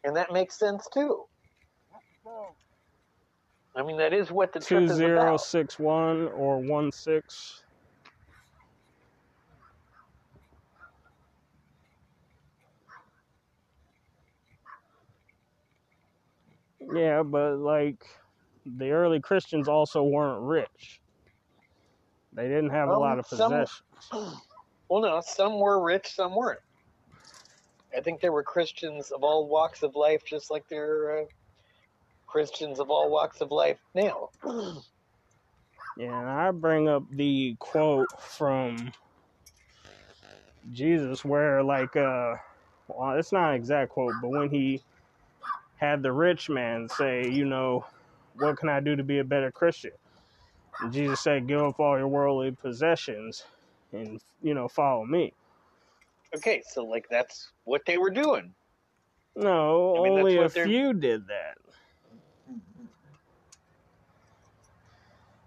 And that makes sense too. I mean, that is what the Two zero six one or one six. Yeah, but like the early Christians also weren't rich. They didn't have a Um, lot of some- possessions. Well, no, some were rich, some weren't. I think there were Christians of all walks of life, just like there are uh, Christians of all walks of life now. Yeah, and I bring up the quote from Jesus where like uh well, it's not an exact quote, but when he had the rich man say, you know, what can I do to be a better Christian? And Jesus said, Give up all your worldly possessions and you know, follow me. Okay, so like that's what they were doing. No, I mean, only a they're- few did that.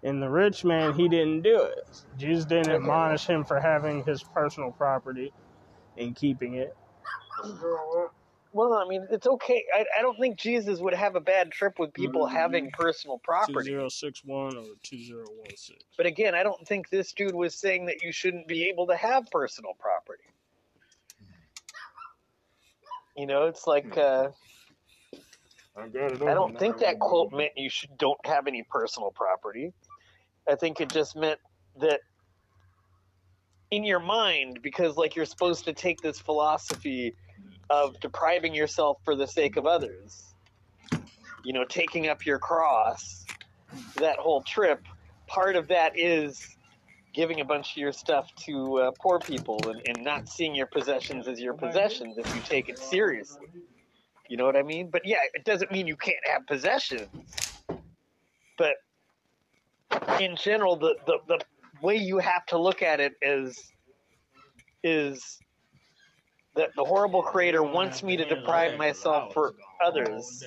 And the rich man, he didn't do it. Jesus didn't admonish him for having his personal property and keeping it. Well, I mean, it's okay. I, I don't think Jesus would have a bad trip with people Mm-hmm. having personal property. 2061 or 2016. But again, I don't think this dude was saying that you shouldn't be able to have personal property. You know, it's like uh, I I don't think that quote meant you should don't have any personal property. I think it just meant that in your mind, because like you're supposed to take this philosophy of depriving yourself for the sake of others. You know, taking up your cross, that whole trip, part of that is giving a bunch of your stuff to uh, poor people and, and not seeing your possessions as your possessions if you take it seriously. You know what I mean? But yeah, it doesn't mean you can't have possessions. But in general, the, the, the way you have to look at it is is that the horrible creator wants me to deprive myself for others.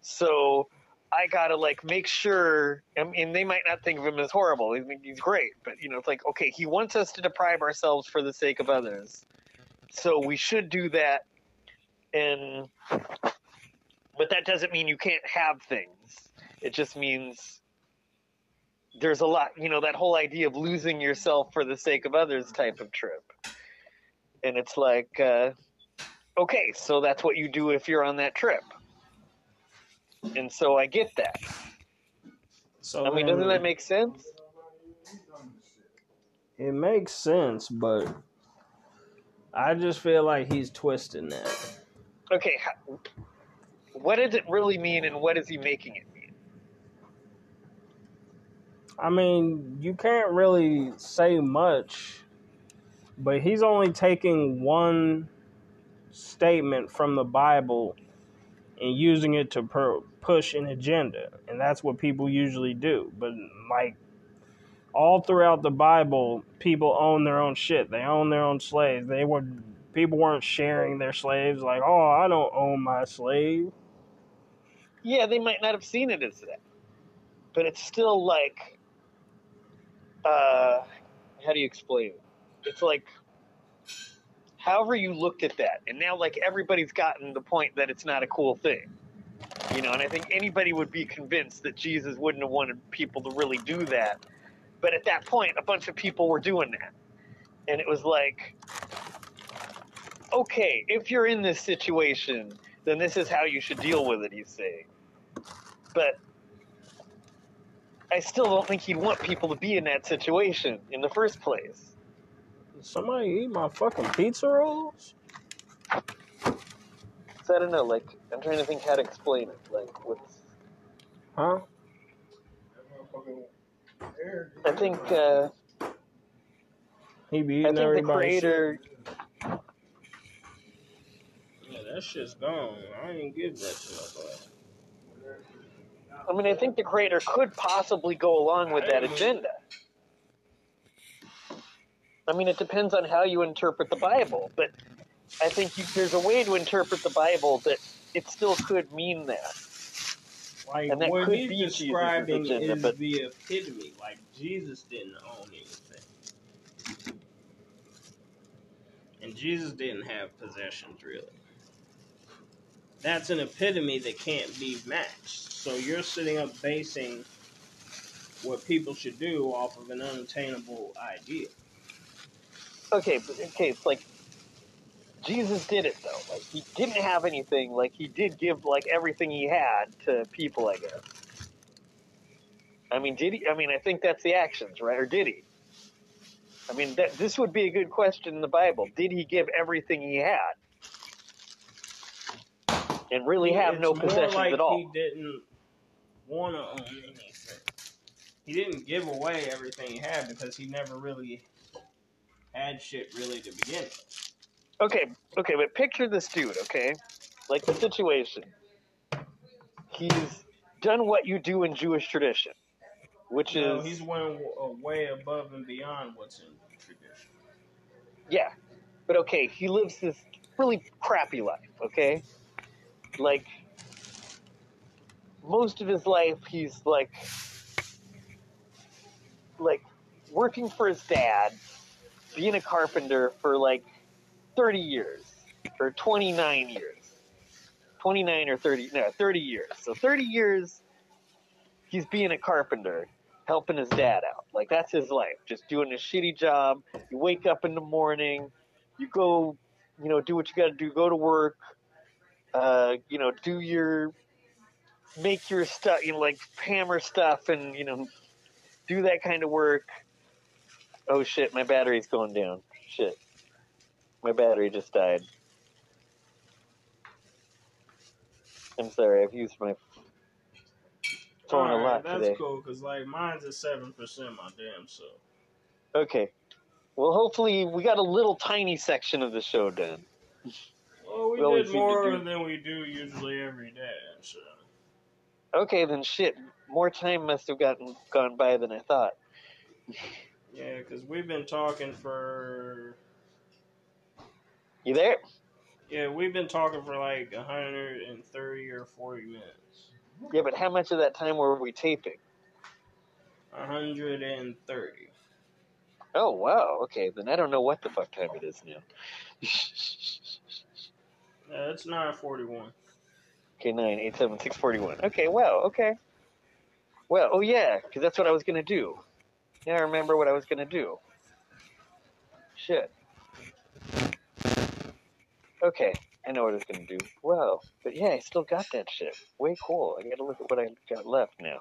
So I gotta like make sure. I mean, they might not think of him as horrible. They think he's great, but you know, it's like okay, he wants us to deprive ourselves for the sake of others. So we should do that, and but that doesn't mean you can't have things. It just means there's a lot. You know, that whole idea of losing yourself for the sake of others type of trip, and it's like, uh, okay, so that's what you do if you're on that trip. And so I get that. So I mean, doesn't that make sense? it makes sense, but I just feel like he's twisting that. Okay, what does it really mean, and what is he making it mean? I mean, you can't really say much, but he's only taking one statement from the Bible and using it to per- push an agenda, and that's what people usually do. But like all throughout the Bible, people own their own shit. They own their own slaves. They were people weren't sharing their slaves. Like, oh, I don't own my slave. Yeah, they might not have seen it as that, but it's still like, uh, how do you explain it? It's like, however you looked at that, and now like everybody's gotten the point that it's not a cool thing, you know. And I think anybody would be convinced that Jesus wouldn't have wanted people to really do that, but at that point, a bunch of people were doing that, and it was like, okay, if you're in this situation, then this is how you should deal with it. He's saying but I still don't think he'd want people to be in that situation in the first place. Somebody eat my fucking pizza rolls. So I don't know. Like I'm trying to think how to explain it. Like what's Huh? I think uh, He be eating I eating think the everybody's shit. creator. Yeah, that shit's gone. I ain't give that to nobody. I mean, I think the creator could possibly go along with that agenda. I mean, it depends on how you interpret the Bible, but I think you, there's a way to interpret the Bible that it still could mean that. Like And that what could he's be Jesus' describing agenda, is but- the epitome. Like Jesus didn't own anything, and Jesus didn't have possessions really. That's an epitome that can't be matched. So you're sitting up basing what people should do off of an unattainable idea. Okay, but okay, it's like Jesus did it though. Like he didn't have anything. Like he did give like everything he had to people. I guess. I mean, did he? I mean, I think that's the actions, right? Or did he? I mean, that, this would be a good question in the Bible. Did he give everything he had, and really have no It's possessions like at all? He didn't want to own anything. He didn't give away everything he had because he never really had shit really to begin with. Okay, okay, but picture this dude, okay? Like the situation. He's done what you do in Jewish tradition, which is he's went way above and beyond what's in tradition. yeah. But okay, he lives this really crappy life, okay? Like most of his life he's like like working for his dad, being a carpenter for like 30 years or 29 years. 29 or 30, no, 30 years. So 30 years he's being a carpenter, helping his dad out. Like that's his life, just doing a shitty job. You wake up in the morning, you go, you know, do what you got to do, go to work, uh, you know, do your make your stuff, you know, like hammer stuff and, you know, do that kind of work. Oh shit, my battery's going down. Shit. My battery just died. I'm sorry, I've used my phone a Alright, lot that's today. cool because like mine's at seven percent my damn self. Okay. Well, hopefully we got a little tiny section of the show done. Well, we We did more do- than we do usually every day. So Okay, then shit. More time must have gotten gone by than I thought. yeah, because we've been talking for You there? yeah we've been talking for like hundred and thirty or forty minutes. Yeah, but how much of that time were we taping? hundred and thirty. Oh wow. Okay, then I don't know what the fuck time it is now. Yeah, it's nine forty one. okay, nine eight seven six forty one. Okay, wow. Okay. Well, oh yeah, because that's what I was gonna do. Now I remember what I was gonna do. Shit. Okay, I know what I was gonna do. Wow, but yeah, I still got that shit. Way cool. I gotta look at what I got left now.